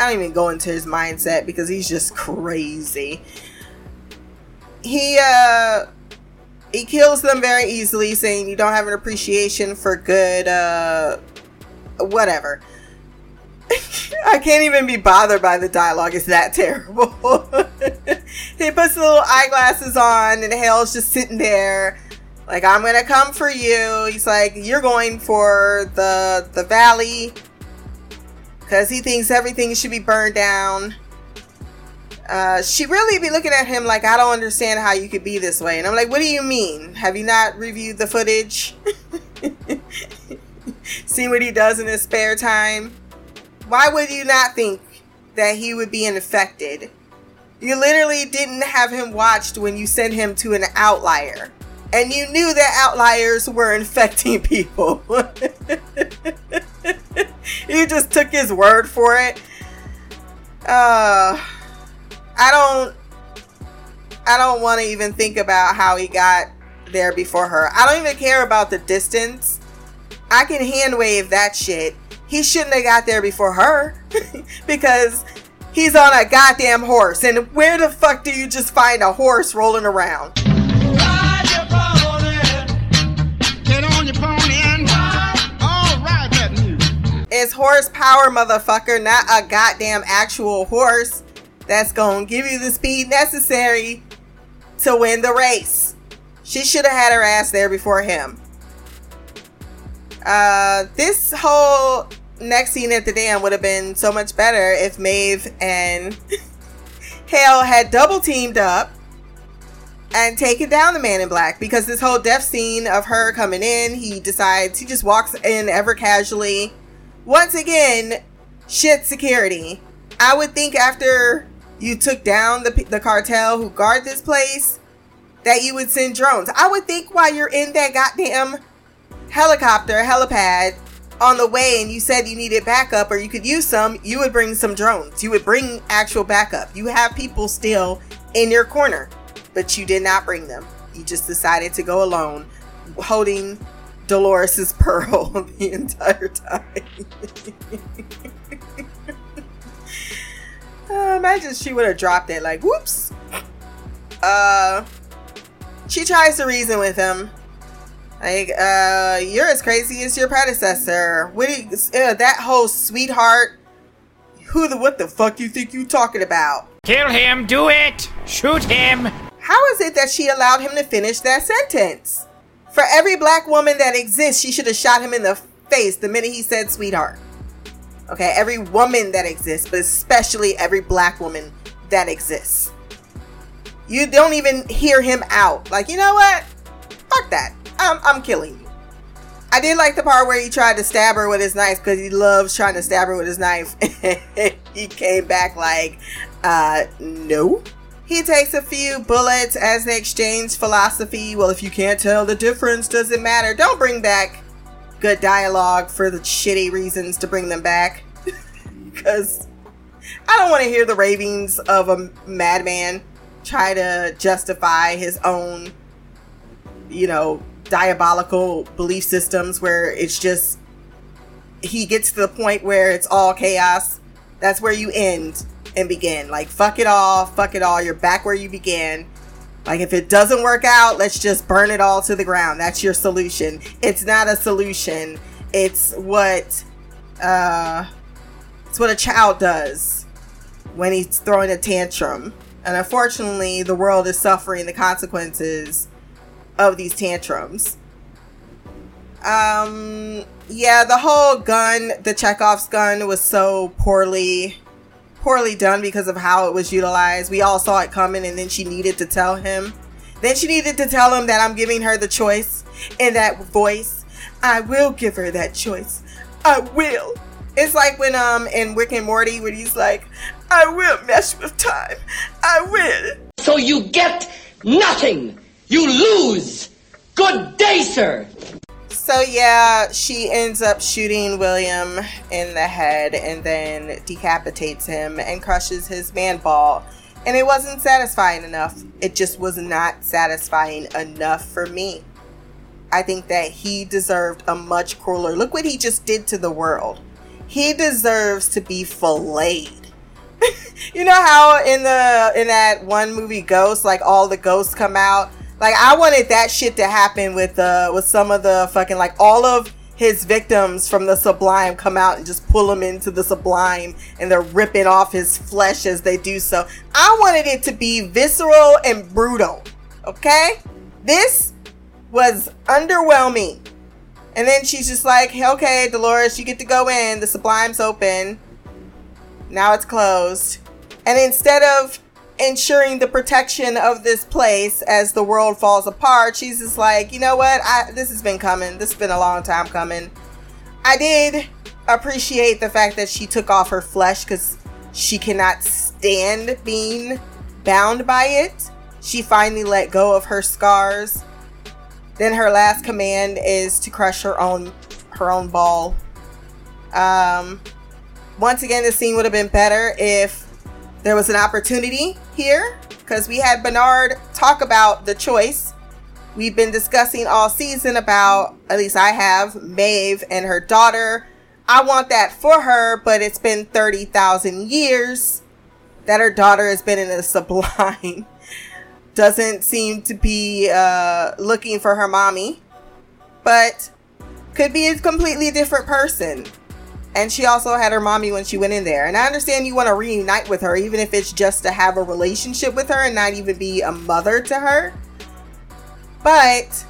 I don't even go into his mindset because he's just crazy. He uh he kills them very easily, saying you don't have an appreciation for good uh whatever. I can't even be bothered by the dialogue. It's that terrible. he puts the little eyeglasses on, and Hale's just sitting there, like I'm gonna come for you. He's like, you're going for the the valley because he thinks everything should be burned down. Uh, she really be looking at him like, I don't understand how you could be this way. And I'm like, what do you mean? Have you not reviewed the footage? See what he does in his spare time? Why would you not think that he would be infected? You literally didn't have him watched when you sent him to an outlier. And you knew that outliers were infecting people. you just took his word for it. Uh, I don't. I don't want to even think about how he got there before her. I don't even care about the distance. I can hand wave that shit. He shouldn't have got there before her because he's on a goddamn horse. And where the fuck do you just find a horse rolling around? It's horsepower, motherfucker, not a goddamn actual horse that's gonna give you the speed necessary to win the race. She should have had her ass there before him. Uh, this whole next scene at the dam would have been so much better if Maeve and Hale had double teamed up and taken down the man in black because this whole death scene of her coming in, he decides he just walks in ever casually once again, shit security. I would think after you took down the, the cartel who guard this place, that you would send drones. I would think while you're in that goddamn helicopter, helipad, on the way and you said you needed backup or you could use some, you would bring some drones. You would bring actual backup. You have people still in your corner, but you did not bring them. You just decided to go alone, holding Dolores's pearl the entire time. Uh, imagine she would have dropped it like whoops. Uh she tries to reason with him. Like, uh, you're as crazy as your predecessor. What do you, uh, that whole sweetheart. Who the what the fuck you think you talking about? Kill him, do it! Shoot him! How is it that she allowed him to finish that sentence? For every black woman that exists, she should have shot him in the face the minute he said sweetheart. Okay, every woman that exists, but especially every black woman that exists. You don't even hear him out. Like, you know what? Fuck that. I'm, I'm killing you. I did like the part where he tried to stab her with his knife because he loves trying to stab her with his knife. he came back like, uh, no. He takes a few bullets as they exchange philosophy. Well, if you can't tell the difference, does it matter? Don't bring back good dialogue for the shitty reasons to bring them back. Because I don't want to hear the ravings of a madman try to justify his own, you know, diabolical belief systems where it's just he gets to the point where it's all chaos. That's where you end and begin. Like fuck it all, fuck it all. You're back where you began. Like if it doesn't work out, let's just burn it all to the ground. That's your solution. It's not a solution. It's what uh it's what a child does when he's throwing a tantrum. And unfortunately, the world is suffering the consequences of these tantrums. Um, yeah, the whole gun, the Chekhov's gun, was so poorly, poorly done because of how it was utilized. We all saw it coming, and then she needed to tell him. Then she needed to tell him that I'm giving her the choice in that voice. I will give her that choice. I will. It's like when um in Rick and Morty when he's like, I will mess with time. I will. So you get nothing. You lose. Good day, sir. So yeah, she ends up shooting William in the head and then decapitates him and crushes his man ball. And it wasn't satisfying enough. It just was not satisfying enough for me. I think that he deserved a much crueler. Look what he just did to the world. He deserves to be filleted. you know how in the in that one movie Ghost, like all the ghosts come out. Like I wanted that shit to happen with uh with some of the fucking like all of his victims from the Sublime come out and just pull him into the Sublime and they're ripping off his flesh as they do so. I wanted it to be visceral and brutal. Okay? This was underwhelming. And then she's just like, hey, okay, Dolores, you get to go in. The Sublime's open. Now it's closed. And instead of ensuring the protection of this place as the world falls apart, she's just like, you know what? I this has been coming. This has been a long time coming. I did appreciate the fact that she took off her flesh because she cannot stand being bound by it. She finally let go of her scars. Then her last command is to crush her own her own ball. Um, once again, the scene would have been better if there was an opportunity here because we had Bernard talk about the choice. We've been discussing all season about, at least I have, Maeve and her daughter. I want that for her, but it's been 30,000 years that her daughter has been in a sublime. Doesn't seem to be uh, looking for her mommy, but could be a completely different person. And she also had her mommy when she went in there. And I understand you want to reunite with her, even if it's just to have a relationship with her and not even be a mother to her. But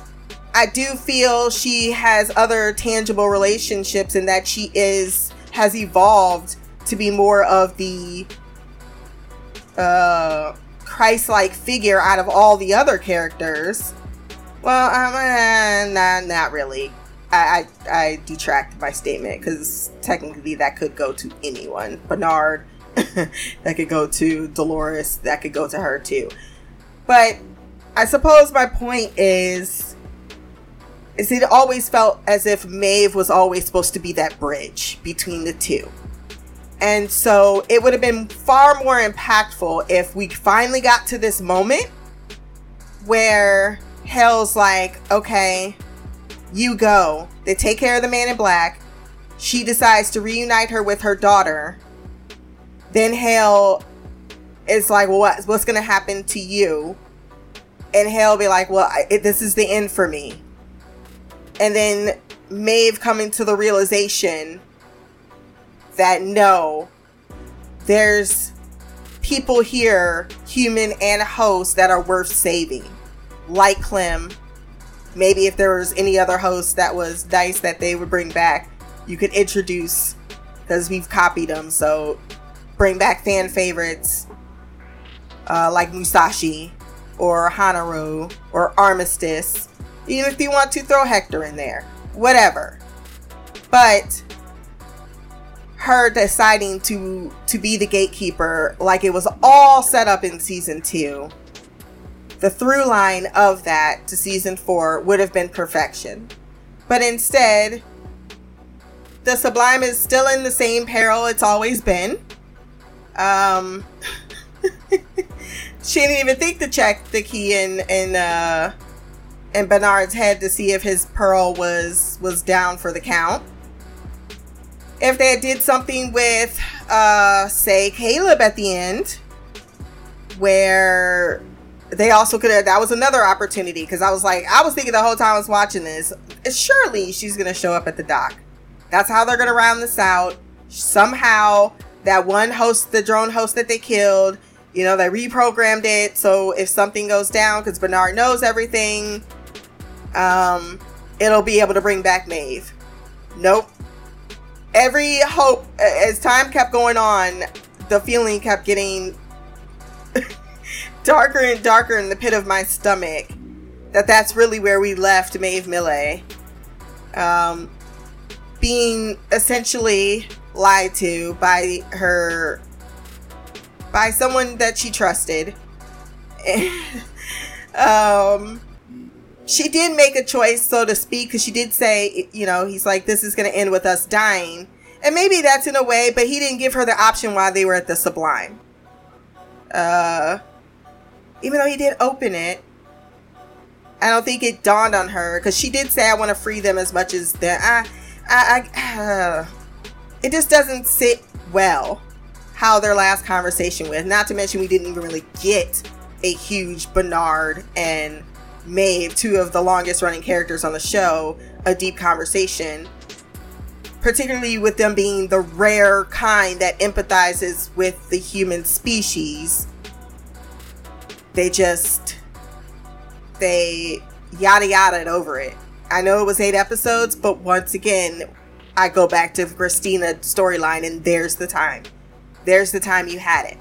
I do feel she has other tangible relationships and that she is has evolved to be more of the uh Christ-like figure out of all the other characters. Well, um, uh, not really. I, I, I detract my statement because technically that could go to anyone. Bernard, that could go to Dolores, that could go to her too. But I suppose my point is, is it always felt as if Maeve was always supposed to be that bridge between the two. And so it would have been far more impactful if we finally got to this moment where Hell's like, okay, You go. They take care of the man in black. She decides to reunite her with her daughter. Then Hale is like, well, what, what's going to happen to you? And Hale be like, well, I, it, this is the end for me. And then Maeve coming to the realization that no, there's people here, human and hosts, that are worth saving. Like Clem. Maybe if there was any other host that was nice that they would bring back, you could introduce because we've copied them. So bring back fan favorites uh, like Musashi or Hanaryo or Armistice. Even if you want to throw Hector in there, whatever. But her deciding to to be the gatekeeper like it was all set up in season 2 the through line of that to season 4 would have been perfection. But instead the sublime is still in the same peril it's always been. Um she didn't even think to check the key in in uh in Bernard's head to see if his pearl was was down for the count. If they did something with uh say Caleb at the end where they also could have that was another opportunity because I was like I was thinking the whole time I was watching this surely she's gonna show up at the dock. That's how they're gonna round this out. Somehow that one host the drone host that they killed you know they reprogrammed it so if something goes down because Bernard knows everything um it'll be able to bring back Maeve. Nope. Every hope as time kept going on the feeling kept getting darker and darker in the pit of my stomach that that's really where we left Maeve Millay um, being essentially lied to by her by someone that she trusted um she did make a choice, so to speak, because she did say, you know, he's like, this is going to end with us dying. And maybe that's in a way, but he didn't give her the option while they were at the Sublime. Uh, even though he did open it, I don't think it dawned on her because she did say, I want to free them as much as that. I, I, I uh, it just doesn't sit well how their last conversation was. Not to mention, we didn't even really get a huge Bernard and Maeve, two of the longest running characters on the show, a deep conversation. Particularly with them being the rare kind that empathizes with the human species. They just. They yada yada over it. I know it was eight episodes, but once again, I go back to Christina storyline, and there's the time. There's the time you had it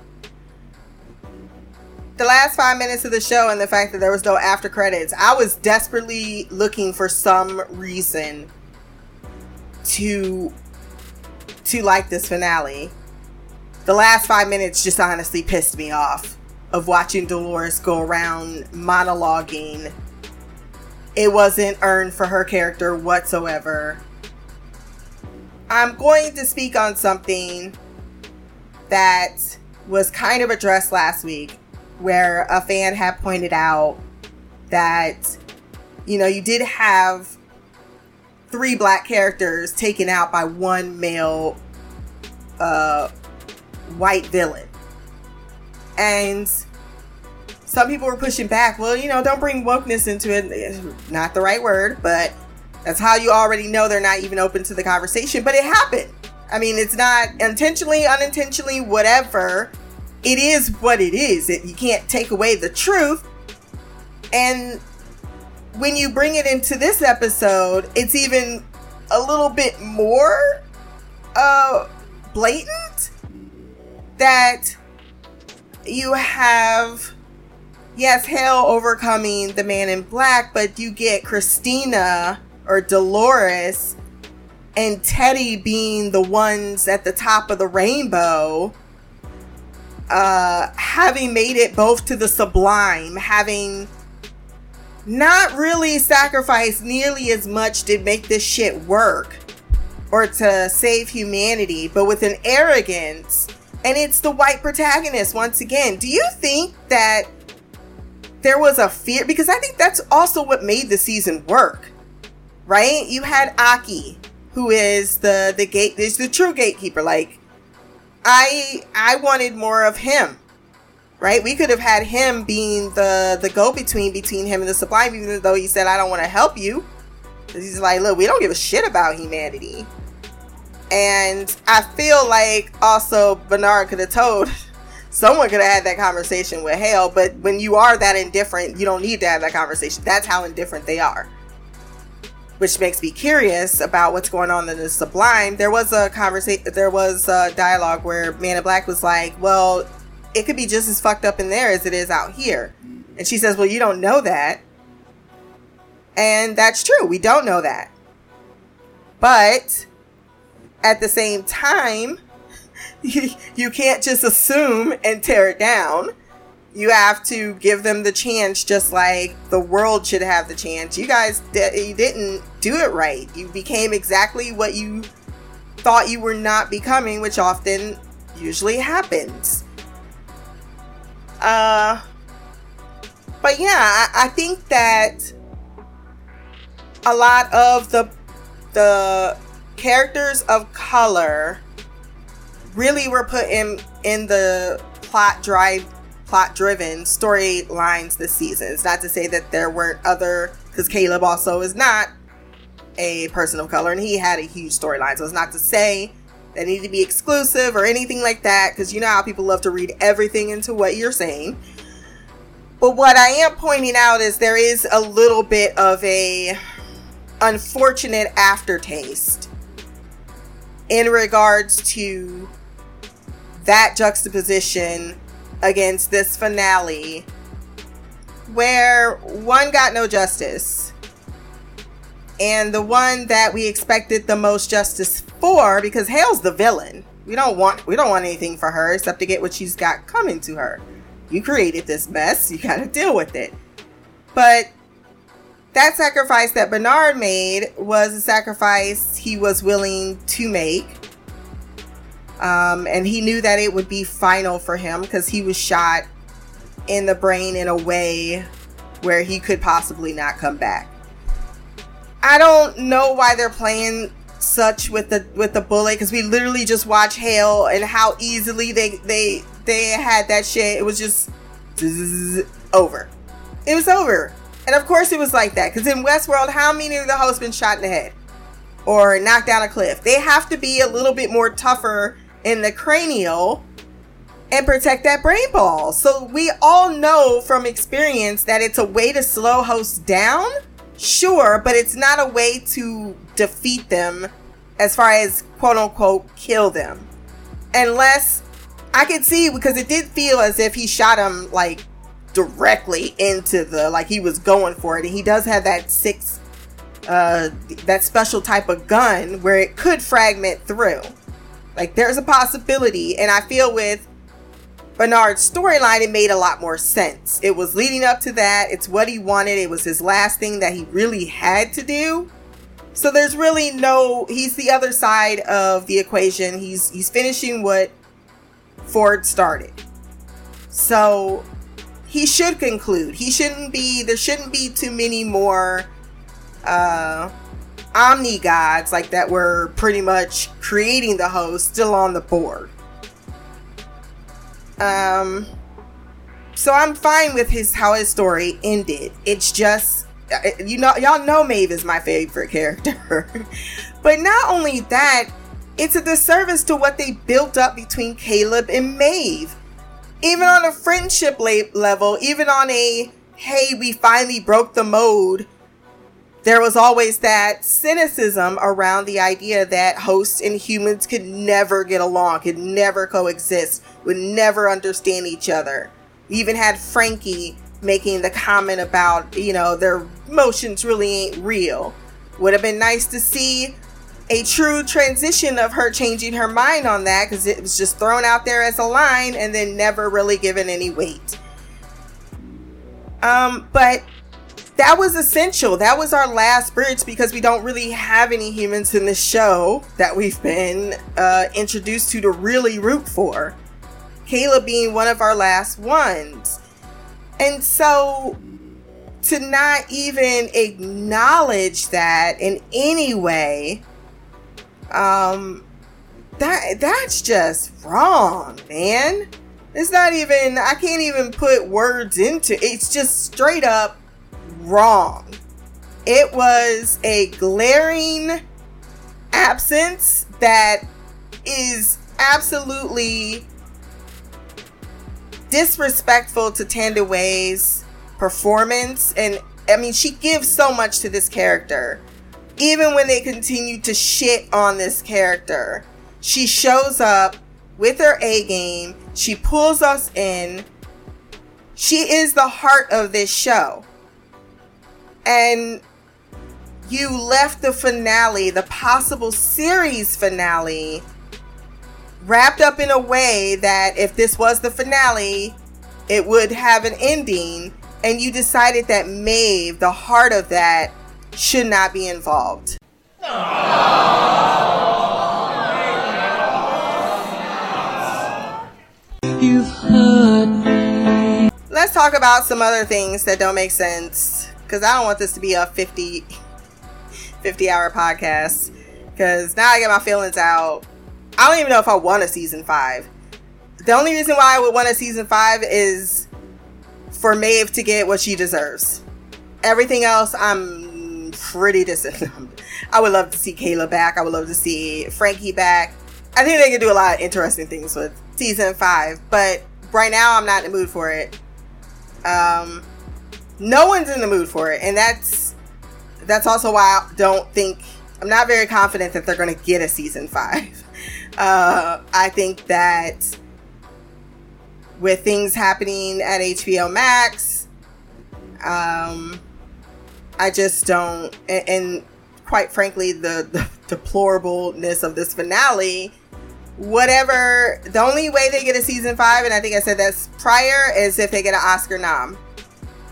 the last five minutes of the show and the fact that there was no after credits, I was desperately looking for some reason to to like this finale. The last five minutes just honestly pissed me off of watching Dolores go around monologuing. It wasn't earned for her character whatsoever. I'm going to speak on something that was kind of addressed last week where a fan had pointed out that you know you did have three black characters taken out by one male uh white villain and some people were pushing back. Well you know don't bring wokeness into it. Not the right word but that's how you already know they're not even open to the conversation. But it happened. I mean it's not intentionally unintentionally whatever. It is what it is. It, you can't take away the truth. And when you bring it into this episode, it's even a little bit more uh, blatant that you have yes Hale overcoming the man in black but you get christina or dolores and teddy being the ones at the top of the rainbow uh, having made it both to the sublime, having not really sacrificed nearly as much to make this shit work or to save humanity, but with an arrogance. And it's the white protagonist once again. Do you think that there was a fear? Because I think that's also what made the season work. right? You had Aki, who is the the gate is the true gatekeeper. Like I I wanted more of him. Right? We could have had him being the the go between between him and the sublime, even though he said, I don't want to help you. Because he's like, look, we don't give a shit about humanity. And I feel like also Bernard could have told someone could have had that conversation with Hale, but when you are that indifferent, you don't need to have that conversation. That's how indifferent they are. Which makes me curious about what's going on in the Sublime. There was a conversation, there was a dialogue where Man in Black was like, "Well, it could be just as fucked up in there as it is out here," and she says, "Well, you don't know that," and that's true. We don't know that, but at the same time, you, can't just assume and tear it down. You have to give them the chance, just like the world should have the chance. You guys, you didn't do it right. You became exactly what you thought you were not becoming, which often usually happens. Uh, but yeah, I, I think that a lot of the the characters of color really were put in in the plot drive plot driven storylines this season. It's not to say that there weren't other because Caleb also is not a person of color and he had a huge storyline. So it's not to say that need to be exclusive or anything like that because you know how people love to read everything into what you're saying. But what I am pointing out is there is a little bit of a unfortunate aftertaste in regards to that juxtaposition against this finale where one got no justice and the one that we expected the most justice for because Hale's the villain. We don't want we don't want anything for her except to get what she's got coming to her. You created this mess, you got to deal with it. But that sacrifice that Bernard made was a sacrifice he was willing to make um, and he knew that it would be final for him because he was shot in the brain in a way where he could possibly not come back. I don't know why they're playing such with the with the bullet because we literally just watch Hale and how easily they they they had that shit. It was just zzz, over. It was over, and of course it was like that because in Westworld, how many of the hosts been shot in the head or knocked down a cliff? They have to be a little bit more tougher in the cranial and protect that brain ball. So we all know from experience that it's a way to slow hosts down, sure, but it's not a way to defeat them as far as quote unquote kill them. Unless I could see because it did feel as if he shot him like directly into the like he was going for it and he does have that six uh that special type of gun where it could fragment through like there's a possibility, and I feel with Bernard's storyline, it made a lot more sense. It was leading up to that. It's what he wanted. It was his last thing that he really had to do. So there's really no. He's the other side of the equation. He's he's finishing what Ford started. So he should conclude. He shouldn't be. There shouldn't be too many more. Uh, omni gods like that were pretty much creating the host still on the board. Um so I'm fine with his how his story ended. It's just uh, you know y'all know Maeve is my favorite character. but not only that, it's a disservice to what they built up between Caleb and Maeve. Even on a friendship level, even on a hey, we finally broke the mode there was always that cynicism around the idea that hosts and humans could never get along, could never coexist, would never understand each other. We even had Frankie making the comment about, you know, their emotions really ain't real. Would have been nice to see a true transition of her changing her mind on that because it was just thrown out there as a line and then never really given any weight. Um, but that was essential. That was our last bridge because we don't really have any humans in the show that we've been uh, introduced to to really root for. Caleb being one of our last ones. And so to not even acknowledge that in any way, um, that that's just wrong, man. It's not even. I can't even put words into. It's just straight up wrong. It was a glaring absence that is absolutely disrespectful to Thandiwe's performance. And I mean, she gives so much to this character. Even when they continue to shit on this character, she shows up with her A game. She pulls us in. She is the heart of this show. And you left the finale, the possible series finale, wrapped up in a way that if this was the finale, it would have an ending. And you decided that Maeve, the heart of that, should not be involved. You've hurt me. Let's talk about some other things that don't make sense. Because I don't want this to be a 50, 50 hour podcast. Because now I get my feelings out. I don't even know if I want a season five. The only reason why I would want a season five is for Maeve to get what she deserves. Everything else, I'm pretty disappointed. I would love to see Caleb back. I would love to see Frankie back. I think they can do a lot of interesting things with season five, but right now I'm not in the mood for it. Um, no one's in the mood for it, and that's that's also why I don't think I'm not very confident that they're going to get a season five. Uh, I think that with things happening at HBO Max, um, I just don't, and, and quite frankly, the, the deplorableness of this finale. Whatever, the only way they get a season five, and I think I said that's prior, is if they get an Oscar nom.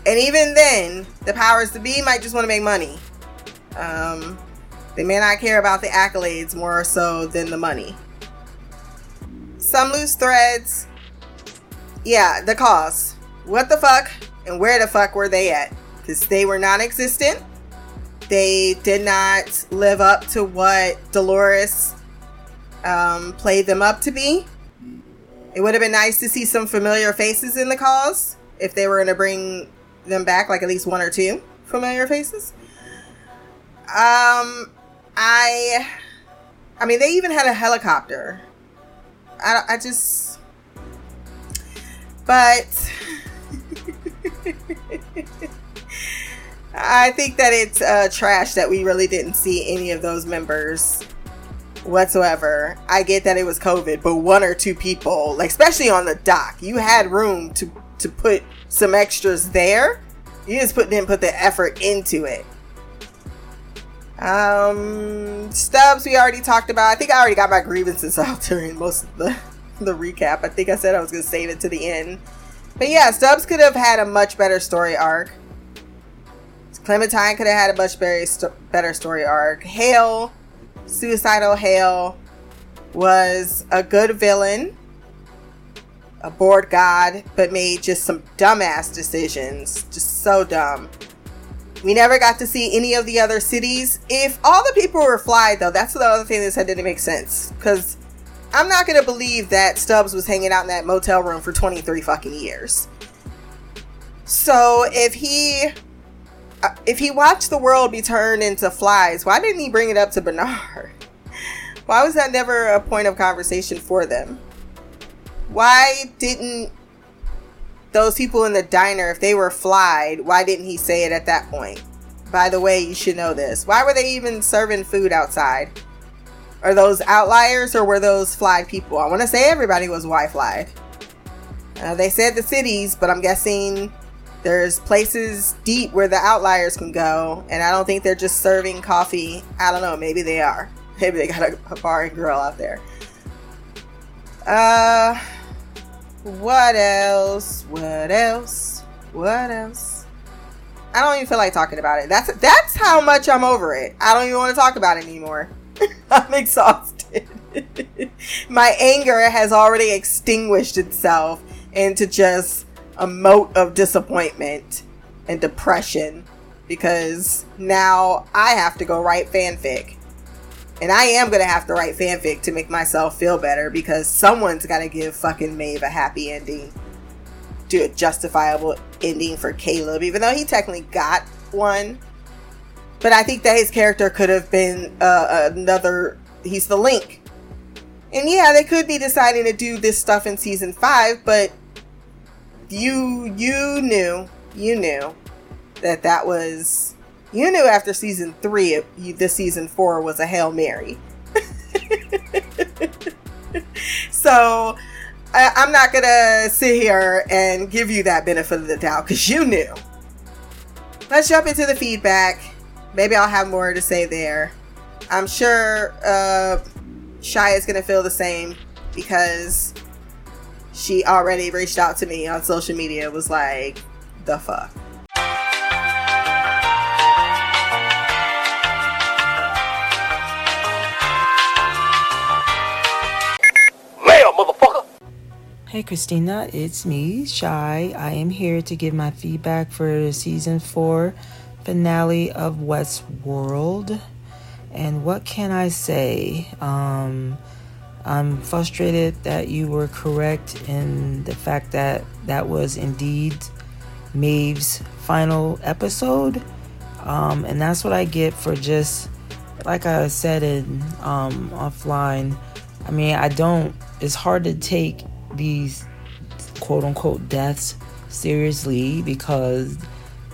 And even then, the powers to be might just want to make money. Um, they may not care about the accolades more so than the money. Some loose threads. Yeah, the cause. What the fuck and where the fuck were they at? Because they were non existent. They did not live up to what Dolores um, played them up to be. It would have been nice to see some familiar faces in the cause if they were going to bring them back, like at least one or two familiar faces. Um, I, I mean, they even had a helicopter. I, I just, but I think that it's uh, trash that we really didn't see any of those members whatsoever. I get that it was COVID, but one or two people, like especially on the dock, you had room to to put some extras there. You just put didn't put the effort into it. Um, Stubbs, we already talked about. I think I already got my grievances out during most of the the recap. I think I said I was gonna save it to the end, but yeah, Stubbs could have had a much better story arc. Clementine could have had a much better st- better story arc. Hale, suicidal Hale, was a good villain, a bored god, but made just some dumbass decisions, just so dumb. We never got to see any of the other cities. If all the people were fly, though, that's the other thing that said didn't make sense. Because I'm not going to believe that Stubbs was hanging out in that motel room for 23 fucking years. So if he if he watched the world be turned into flies, why didn't he bring it up to Bernard? Why was that never a point of conversation for them? Why didn't those people in the diner, if they were flied, why didn't he say it at that point? By the way, you should know this. Why were they even serving food outside? Are those outliers or were those flied people? I want to say everybody was Y flied. Uh, they said the cities, but I'm guessing there's places deep where the outliers can go, and I don't think they're just serving coffee. I don't know. Maybe they are. Maybe they got a, a bar and grill out there. Uh, what else? What else? What else? I don't even feel like talking about it. That's that's how much I'm over it. I don't even want to talk about it anymore. I'm exhausted. My anger has already extinguished itself into just a moat of disappointment. and depression because now I have to go write fanfic. And I am gonna have to write fanfic to make myself feel better because someone's gotta give fucking Maeve a happy ending. Do a justifiable ending for Caleb, even though he technically got one. But I think that his character could have been uh, another. He's the link. And yeah, they could be deciding to do this stuff in season five, but you you knew you knew that that was you knew after season three you, this season four was a hail mary. So I, i'm not gonna sit here and give you that benefit of the doubt because you knew. Let's jump into the feedback. Maybe i'll have more to say there. I'm sure uh shy is gonna feel the same because she already reached out to me on social media It was like the fuck Hey Christina, it's me, Shy. I am here to give my feedback for the season four finale of Westworld. And what can I say? Um, I'm frustrated that you were correct in the fact that that was indeed Maeve's final episode. Um, and that's what I get for just, like I said in um, offline. I mean, I don't, it's hard to take these quote unquote deaths seriously because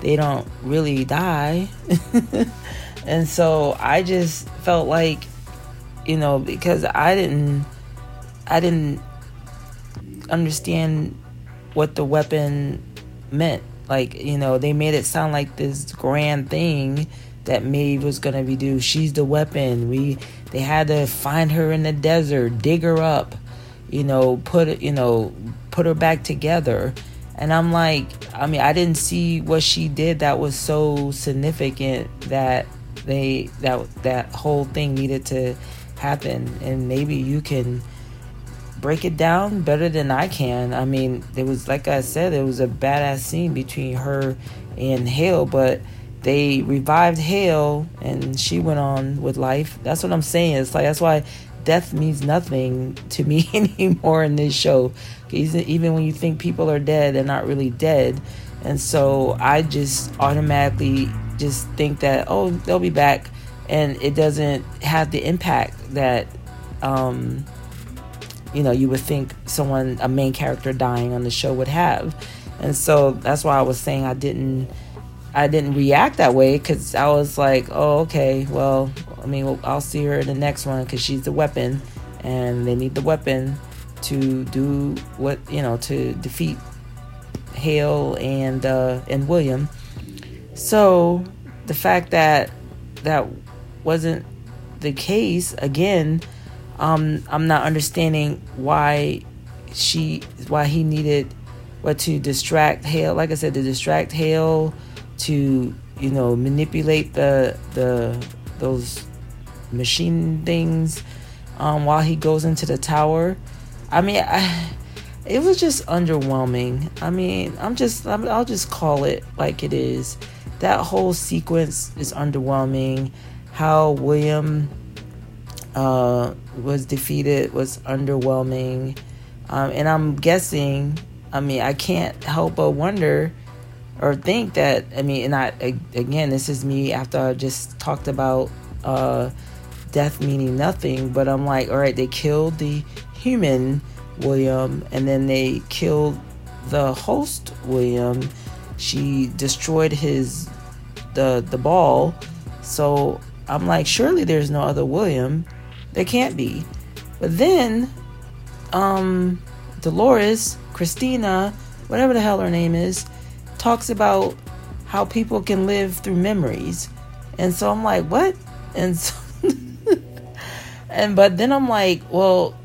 they don't really die. and so I just felt like, you know, because I didn't, I didn't understand what the weapon meant. Like, you know, they made it sound like this grand thing that Maeve was gonna be do. She's the weapon. We they had to find her in the desert, dig her up, you know, put you know, put her back together. And I'm like, I mean, I didn't see what she did that was so significant that they that that whole thing needed to happen. And maybe you can break it down better than I can. I mean, there was like I said, there was a badass scene between her and Hale, but they revived Hale and she went on with life. That's what I'm saying. It's like that's why death means nothing to me anymore in this show. Even when you think people are dead, they're not really dead. And so I just automatically just think that, oh, they'll be back. And it doesn't have the impact that, um, you know, you would think someone, a main character dying on the show would have. And so that's why I was saying I didn't. I didn't react that way because I was like, oh, okay, well, I mean, I'll see her in the next one because she's the weapon, and they need the weapon to do what you know to defeat Hale and uh, and William. So the fact that that wasn't the case again, um, I'm not understanding why she why he needed what to distract Hale. Like I said, to distract Hale to you know manipulate the the those machine things um, while he goes into the tower. I mean, I, it was just underwhelming. I mean, I'm just i will just call it like it is. That whole sequence is underwhelming. How William uh, was defeated was underwhelming, um, and I'm guessing. I mean, I can't help but wonder or think that I mean, and I again, this is me after I just talked about uh, death meaning nothing, but I'm like, all right, they killed the human William, and then they killed the host William. She destroyed his the the ball, so I'm like, surely there's no other William. There can't be. But then, um, Dolores, Christina, whatever the hell her name is, talks about how people can live through memories. And so I'm like, what? And so, and but then I'm like, well,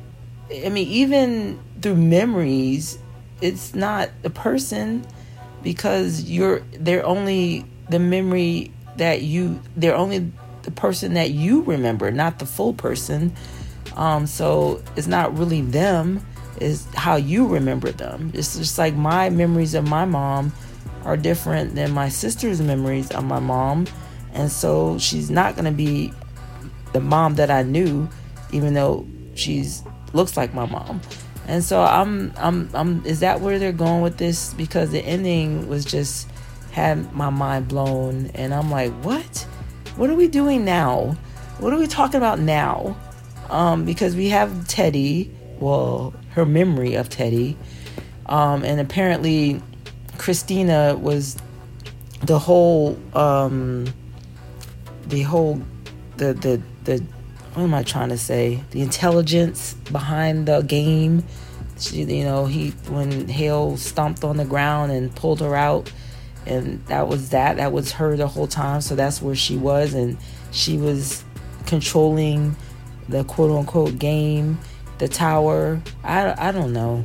I mean, even through memories, it's not a person because you're they're only the memory that you they're only the person that you remember, not the full person. Um, so it's not really them, is how you remember them. It's just like my memories of my mom are different than my sister's memories of my mom. And so she's not going to be the mom that I knew, even though she's looks like my mom. And so I'm I'm I'm is that where they're going with this? Because the ending was just had my mind blown and I'm like, what? What are we doing now? What are we talking about now? Um, because we have Teddy, well, her memory of Teddy. Um, and apparently Christina was the whole um the whole the the the what am I trying to say? The intelligence behind the game. She, you know, he when Hale stomped on the ground and pulled her out, and that was that. That was her the whole time. So that's where she was, and she was controlling the quote unquote game, the tower. I I don't know,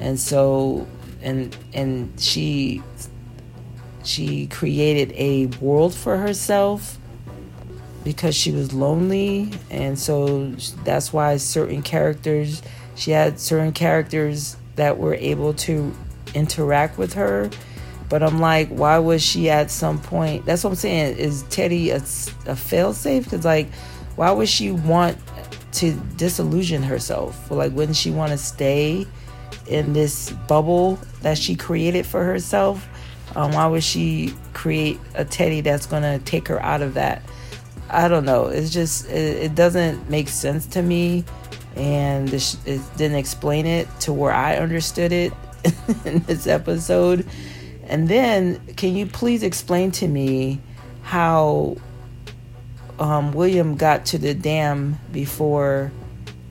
and so and and she she created a world for herself because she was lonely and so that's why certain characters she had certain characters that were able to interact with her but i'm like why was she at some point that's what i'm saying is teddy a, a failsafe? Because like why would she want to disillusion herself? Like wouldn't she want to stay in this bubble that she created for herself? Um, why would she create a teddy that's going to take her out of that? I don't know. It's just it, it doesn't make sense to me, and this, it didn't explain it to where I understood it in this episode. And then, can you please explain to me how um, William got to the dam before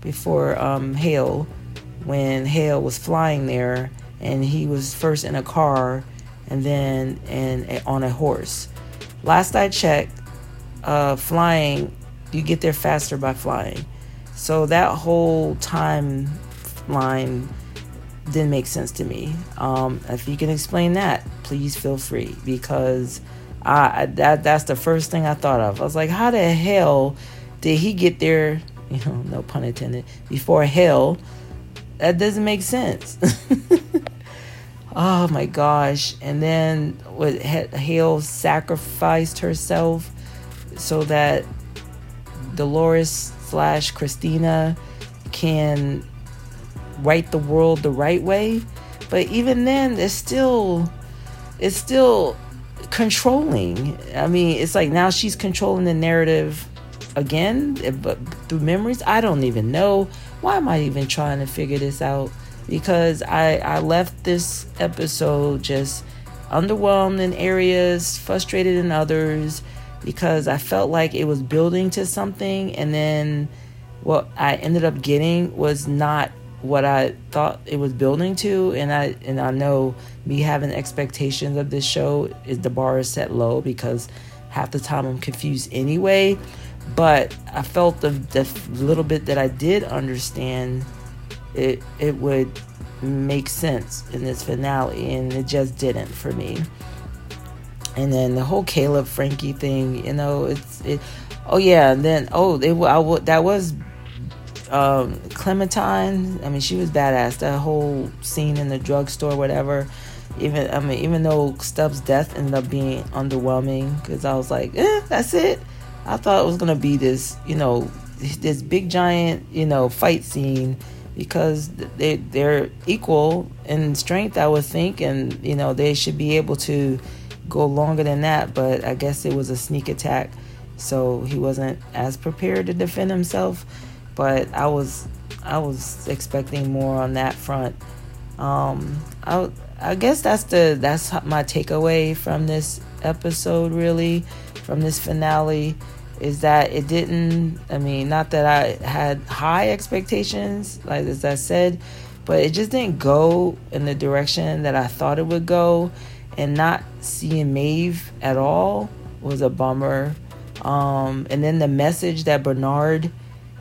before um, Hale, when Hale was flying there, and he was first in a car, and then and on a horse. Last I checked, uh, flying, you get there faster by flying. So that whole timeline didn't make sense to me. Um, if you can explain that, please feel free because I, that that's the first thing I thought of. I was like, how the hell did he get there? You know, no pun intended. Before hell, that doesn't make sense. oh my gosh! And then what? Hale sacrificed herself so that Dolores slash Christina can write the world the right way. But even then, it's still it's still controlling. I mean, it's like now she's controlling the narrative again, eh, but through memories. I don't even know. Why am I even trying to figure this out? Because I I left this episode just underwhelmed in areas, frustrated in others because I felt like it was building to something and then what I ended up getting was not what I thought it was building to and I and I know me having expectations of this show is the bar is set low because half the time I'm confused anyway but I felt the, the little bit that I did understand it it would make sense in this finale and it just didn't for me and then the whole Caleb Frankie thing, you know, it's it. Oh yeah, and then oh, it I, that was um, Clementine. I mean, she was badass. That whole scene in the drugstore, whatever. Even I mean, even though Stubbs' death ended up being underwhelming, because I was like, eh, that's it. I thought it was gonna be this, you know, this big giant, you know, fight scene because they they're equal in strength, I would think, and you know they should be able to go longer than that, but I guess it was a sneak attack, so he wasn't as prepared to defend himself. But I was I was expecting more on that front. Um, I I guess that's the that's my takeaway from this episode. Really, from this finale, is that it didn't. I mean, not that I had high expectations, like as I said, but it just didn't go in the direction that I thought it would go and not seeing Maeve at all was a bummer. Um, and then the message that Bernard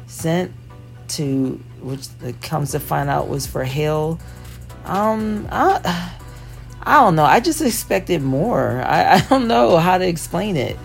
sent to, which comes to find out was for Hale. Um, I, I don't know. I just expected more. I, I don't know how to explain it.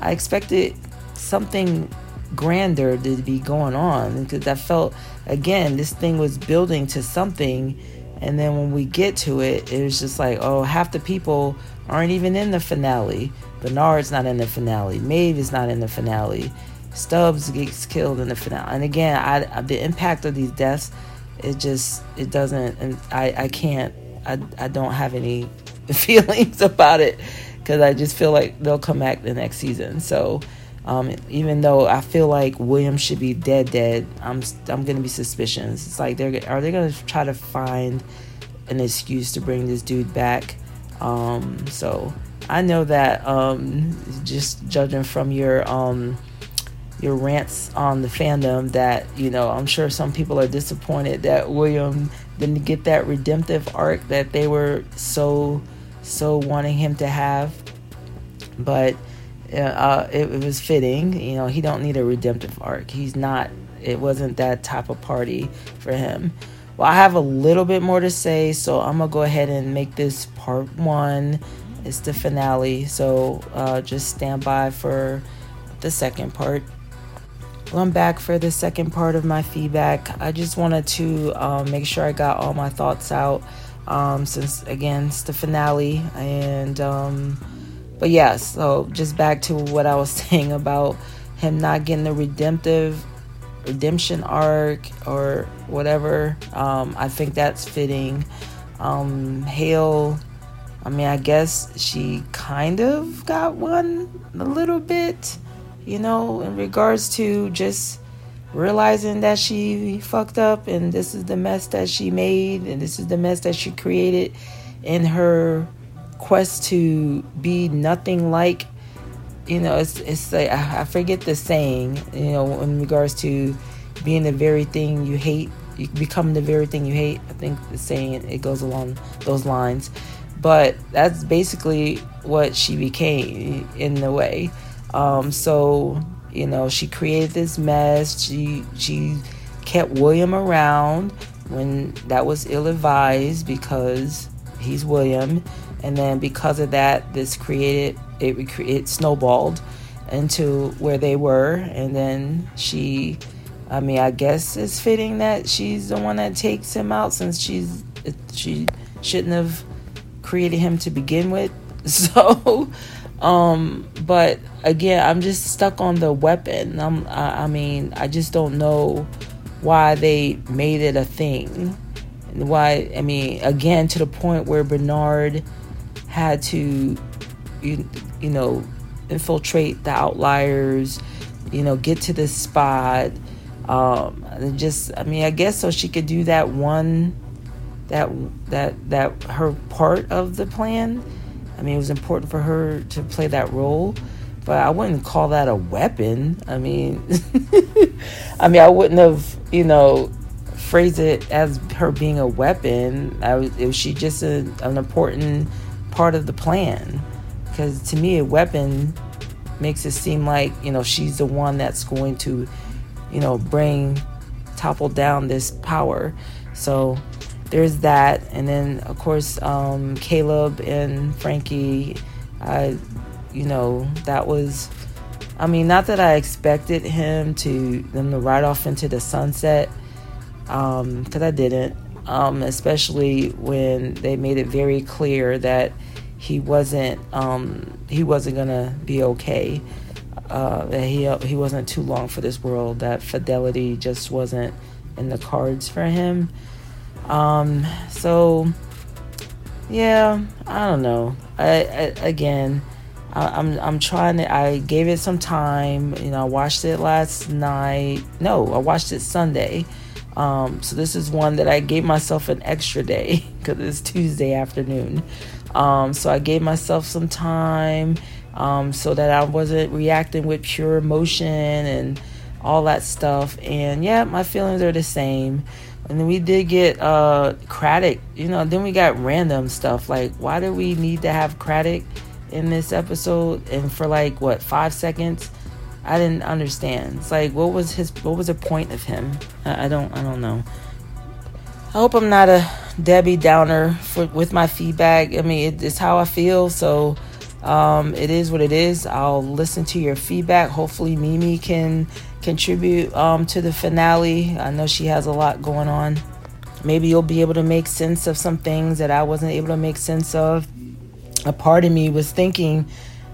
I expected something grander to be going on because I felt again this thing was building to something And then when we get to it, it was just like, oh, half the people aren't even in the finale. Bernard's not in the finale. Maeve is not in the finale. Stubbs gets killed in the finale. And again, I, the impact of these deaths, it just it doesn't. And I I can't. I I don't have any feelings about it because I just feel like they'll come back the next season. So. Um, even though I feel like William should be dead, dead, I'm I'm gonna be suspicious. It's like they're are they gonna try to find an excuse to bring this dude back? Um, so I know that um, just judging from your um, your rants on the fandom, that you know I'm sure some people are disappointed that William didn't get that redemptive arc that they were so so wanting him to have, but uh, it, it, was fitting. You know, he don't need a redemptive arc. He's not. It wasn't that type of party for him. Well, I have a little bit more to say, so I'm gonna go ahead and make this part one. It's the finale, so uh, just stand by for the second part. Well, I'm back for the second part of my feedback. I just wanted to um, make sure I got all my thoughts out um, since, again, it's the finale, and um, but yeah, so just back to what I was saying about him not getting the redemptive redemption arc or whatever. Um, I think that's fitting. Um, Hale, I mean, I guess she kind of got one a little bit, you know, in regards to just realizing that she fucked up and this is the mess that she made and this is the mess that she created in her quest to be nothing like you know it's it's like I forget the saying you know in regards to being the very thing you hate you become the very thing you hate. I think the saying it goes along those lines. But that's basically what she became in the way um, so you know she created this mess. She she kept William around when that was ill advised because he's William. And then because of that this created it, it snowballed into where they were. And then she i mean i guess it's fitting that she's the one that takes him out since she's she shouldn't have created him to begin with. So um but again i'm just stuck on the weapon i'm I, I mean i just don't know why they made it a thing why i mean again to the point where bernard had to, you, you know, infiltrate the outliers, you know, get to this spot. Um, and just, I mean, I guess so she could do that one, that that that her part of the plan. I mean, it was important for her to play that role, but I wouldn't call that a weapon. I mean, I mean, I wouldn't have, you know, phrased it as her being a weapon. I was, was she just a, an important part of the plan. Because to me, a weapon makes it seem like, you know, she's the one that's going to, you know, bring, topple down this power. So there's that. And then, of course, um, Caleb and Frankie, I, you know, that was, I mean, not that I expected him to, them to ride off into the sunset, because um, I didn't. Um, especially when they made it very clear that he wasn't um, he wasn't gonna be okay. Uh, that he he wasn't too long for this world. That fidelity just wasn't in the cards for him. Um, so yeah, I don't know. I, I again, I, am I'm, I'm trying to. I gave it some time. You know, I watched it last night. No, I watched it Sunday. Um, so this is one that I gave myself an extra day because it's Tuesday afternoon. Um, so I gave myself some time um, so that I wasn't reacting with pure emotion and all that stuff. And yeah, my feelings are the same. And then we did get uh, Craddock, you know, then we got random stuff like, why do we need to have Craddock in this episode? And for like, what, five seconds? I didn't understand. It's like, what was his, what was the point of him? I, I don't, I don't know. I hope I'm not a Debbie Downer for, with my feedback. I mean, it, it's how I feel, so um, it is what it is. I'll listen to your feedback. Hopefully, Mimi can contribute um, to the finale. I know she has a lot going on. maybe you'll be able to make sense of some things that I wasn't able to make sense of. A part of me was thinking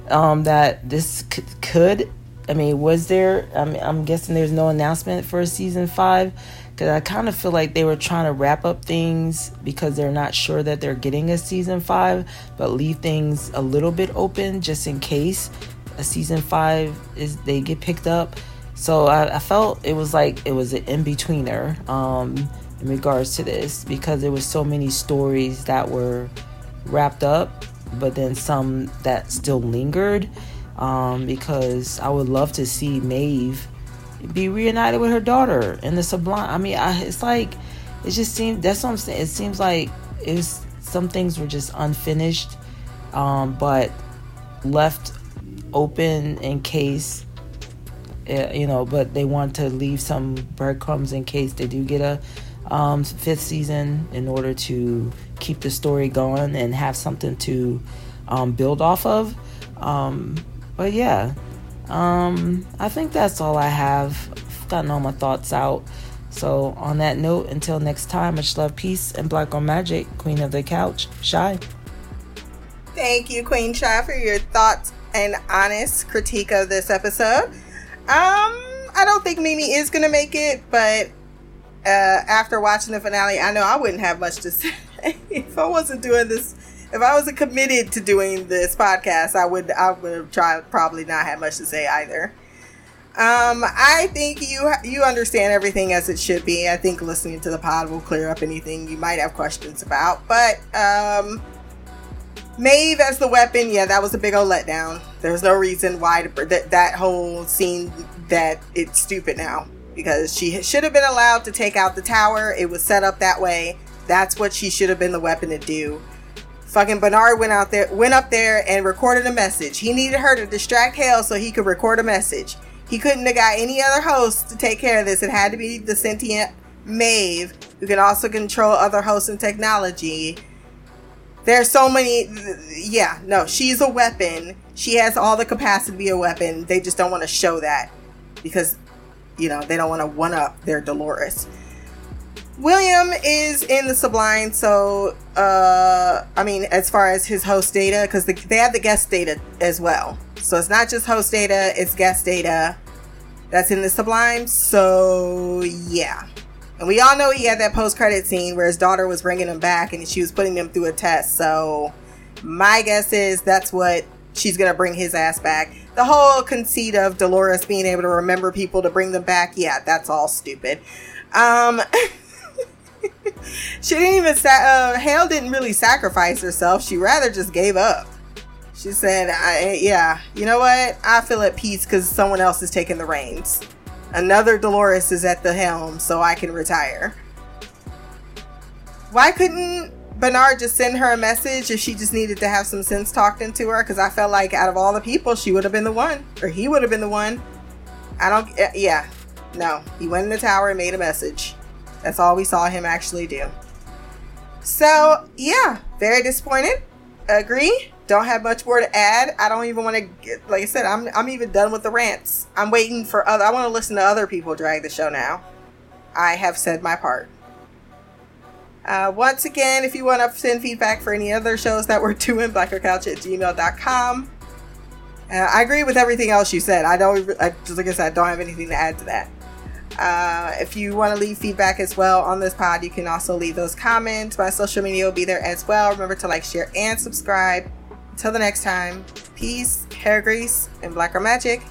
um, that this c- could. I mean, was there? I mean, I'm guessing there's no announcement for a season five because I kind of feel like they were trying to wrap up things because they're not sure that they're getting a season five, but leave things a little bit open just in case a season five is they get picked up. So I, I felt it was like it was an in betweener um, in regards to this because there was so many stories that were wrapped up, but then some that still lingered. Um, because I would love to see Maeve be reunited with her daughter in the Sublime. I mean, I, it's like it just seems that's what I'm saying. It seems like it was some things were just unfinished, um, but left open in case you know. But they want to leave some breadcrumbs in case they do get a um, fifth season in order to keep the story going and have something to um, build off of. Um, but yeah, um, I think that's all I have. I've gotten all my thoughts out. So on that note, until next time, much love, peace, and black on magic, queen of the couch, shy. Thank you, Queen Shy, for your thoughts and honest critique of this episode. Um, I don't think Mimi is gonna make it, but uh, after watching the finale, I know I wouldn't have much to say if I wasn't doing this. If I wasn't committed to doing this podcast, I would I would tried probably not have much to say either. Um, I think you you understand everything as it should be. I think listening to the pod will clear up anything you might have questions about. But um, Maeve as the weapon, yeah, that was a big old letdown. There's no reason why to, that that whole scene that it's stupid now because she should have been allowed to take out the tower. It was set up that way. That's what she should have been the weapon to do. Fucking Bernard went out there, went up there and recorded a message. He needed her to distract Hale so he could record a message. He couldn't have got any other host to take care of this. It had to be the sentient Maeve, who can also control other hosts and technology. There's so many. Yeah, no, she's a weapon. She has all the capacity to be a weapon. They just don't want to show that because, you know, they don't want to one up their Dolores. William is in the Sublime, so uh, I mean, as far as his host data, because the, they have the guest data as well. So it's not just host data; it's guest data that's in the Sublime. So yeah, and we all know he had that post-credit scene where his daughter was bringing him back, and she was putting him through a test. So my guess is that's what she's gonna bring his ass back. The whole conceit of Dolores being able to remember people to bring them back, yeah, that's all stupid. Um. she didn't even sa- uh, Hale didn't really sacrifice herself. She rather just gave up. She said, "Yeah, you know what? I feel at peace because someone else is taking the reins. Another Dolores is at the helm, so I can retire." Why couldn't Bernard just send her a message if she just needed to have some sense talked into her? Because I felt like out of all the people, she would have been the one, or he would have been the one. I don't. Eh, yeah, no. He went in the tower and made a message. That's all we saw him actually do. So, yeah, very disappointed. Agree. Don't have much more to add. I don't even want to get, like I said, I'm, I'm even done with the rants. I'm waiting for other, I want to listen to other people drag the show now. I have said my part. Uh, once again, if you want to send feedback for any other shows that we're doing, blackercouch at gmail.com. Uh, I agree with everything else you said. I don't, I, just like I said, I don't have anything to add to that. Uh, if you want to leave feedback as well on this pod, you can also leave those comments. My social media will be there as well. Remember to like, share, and subscribe. Until the next time, peace, hair grease, and blacker magic.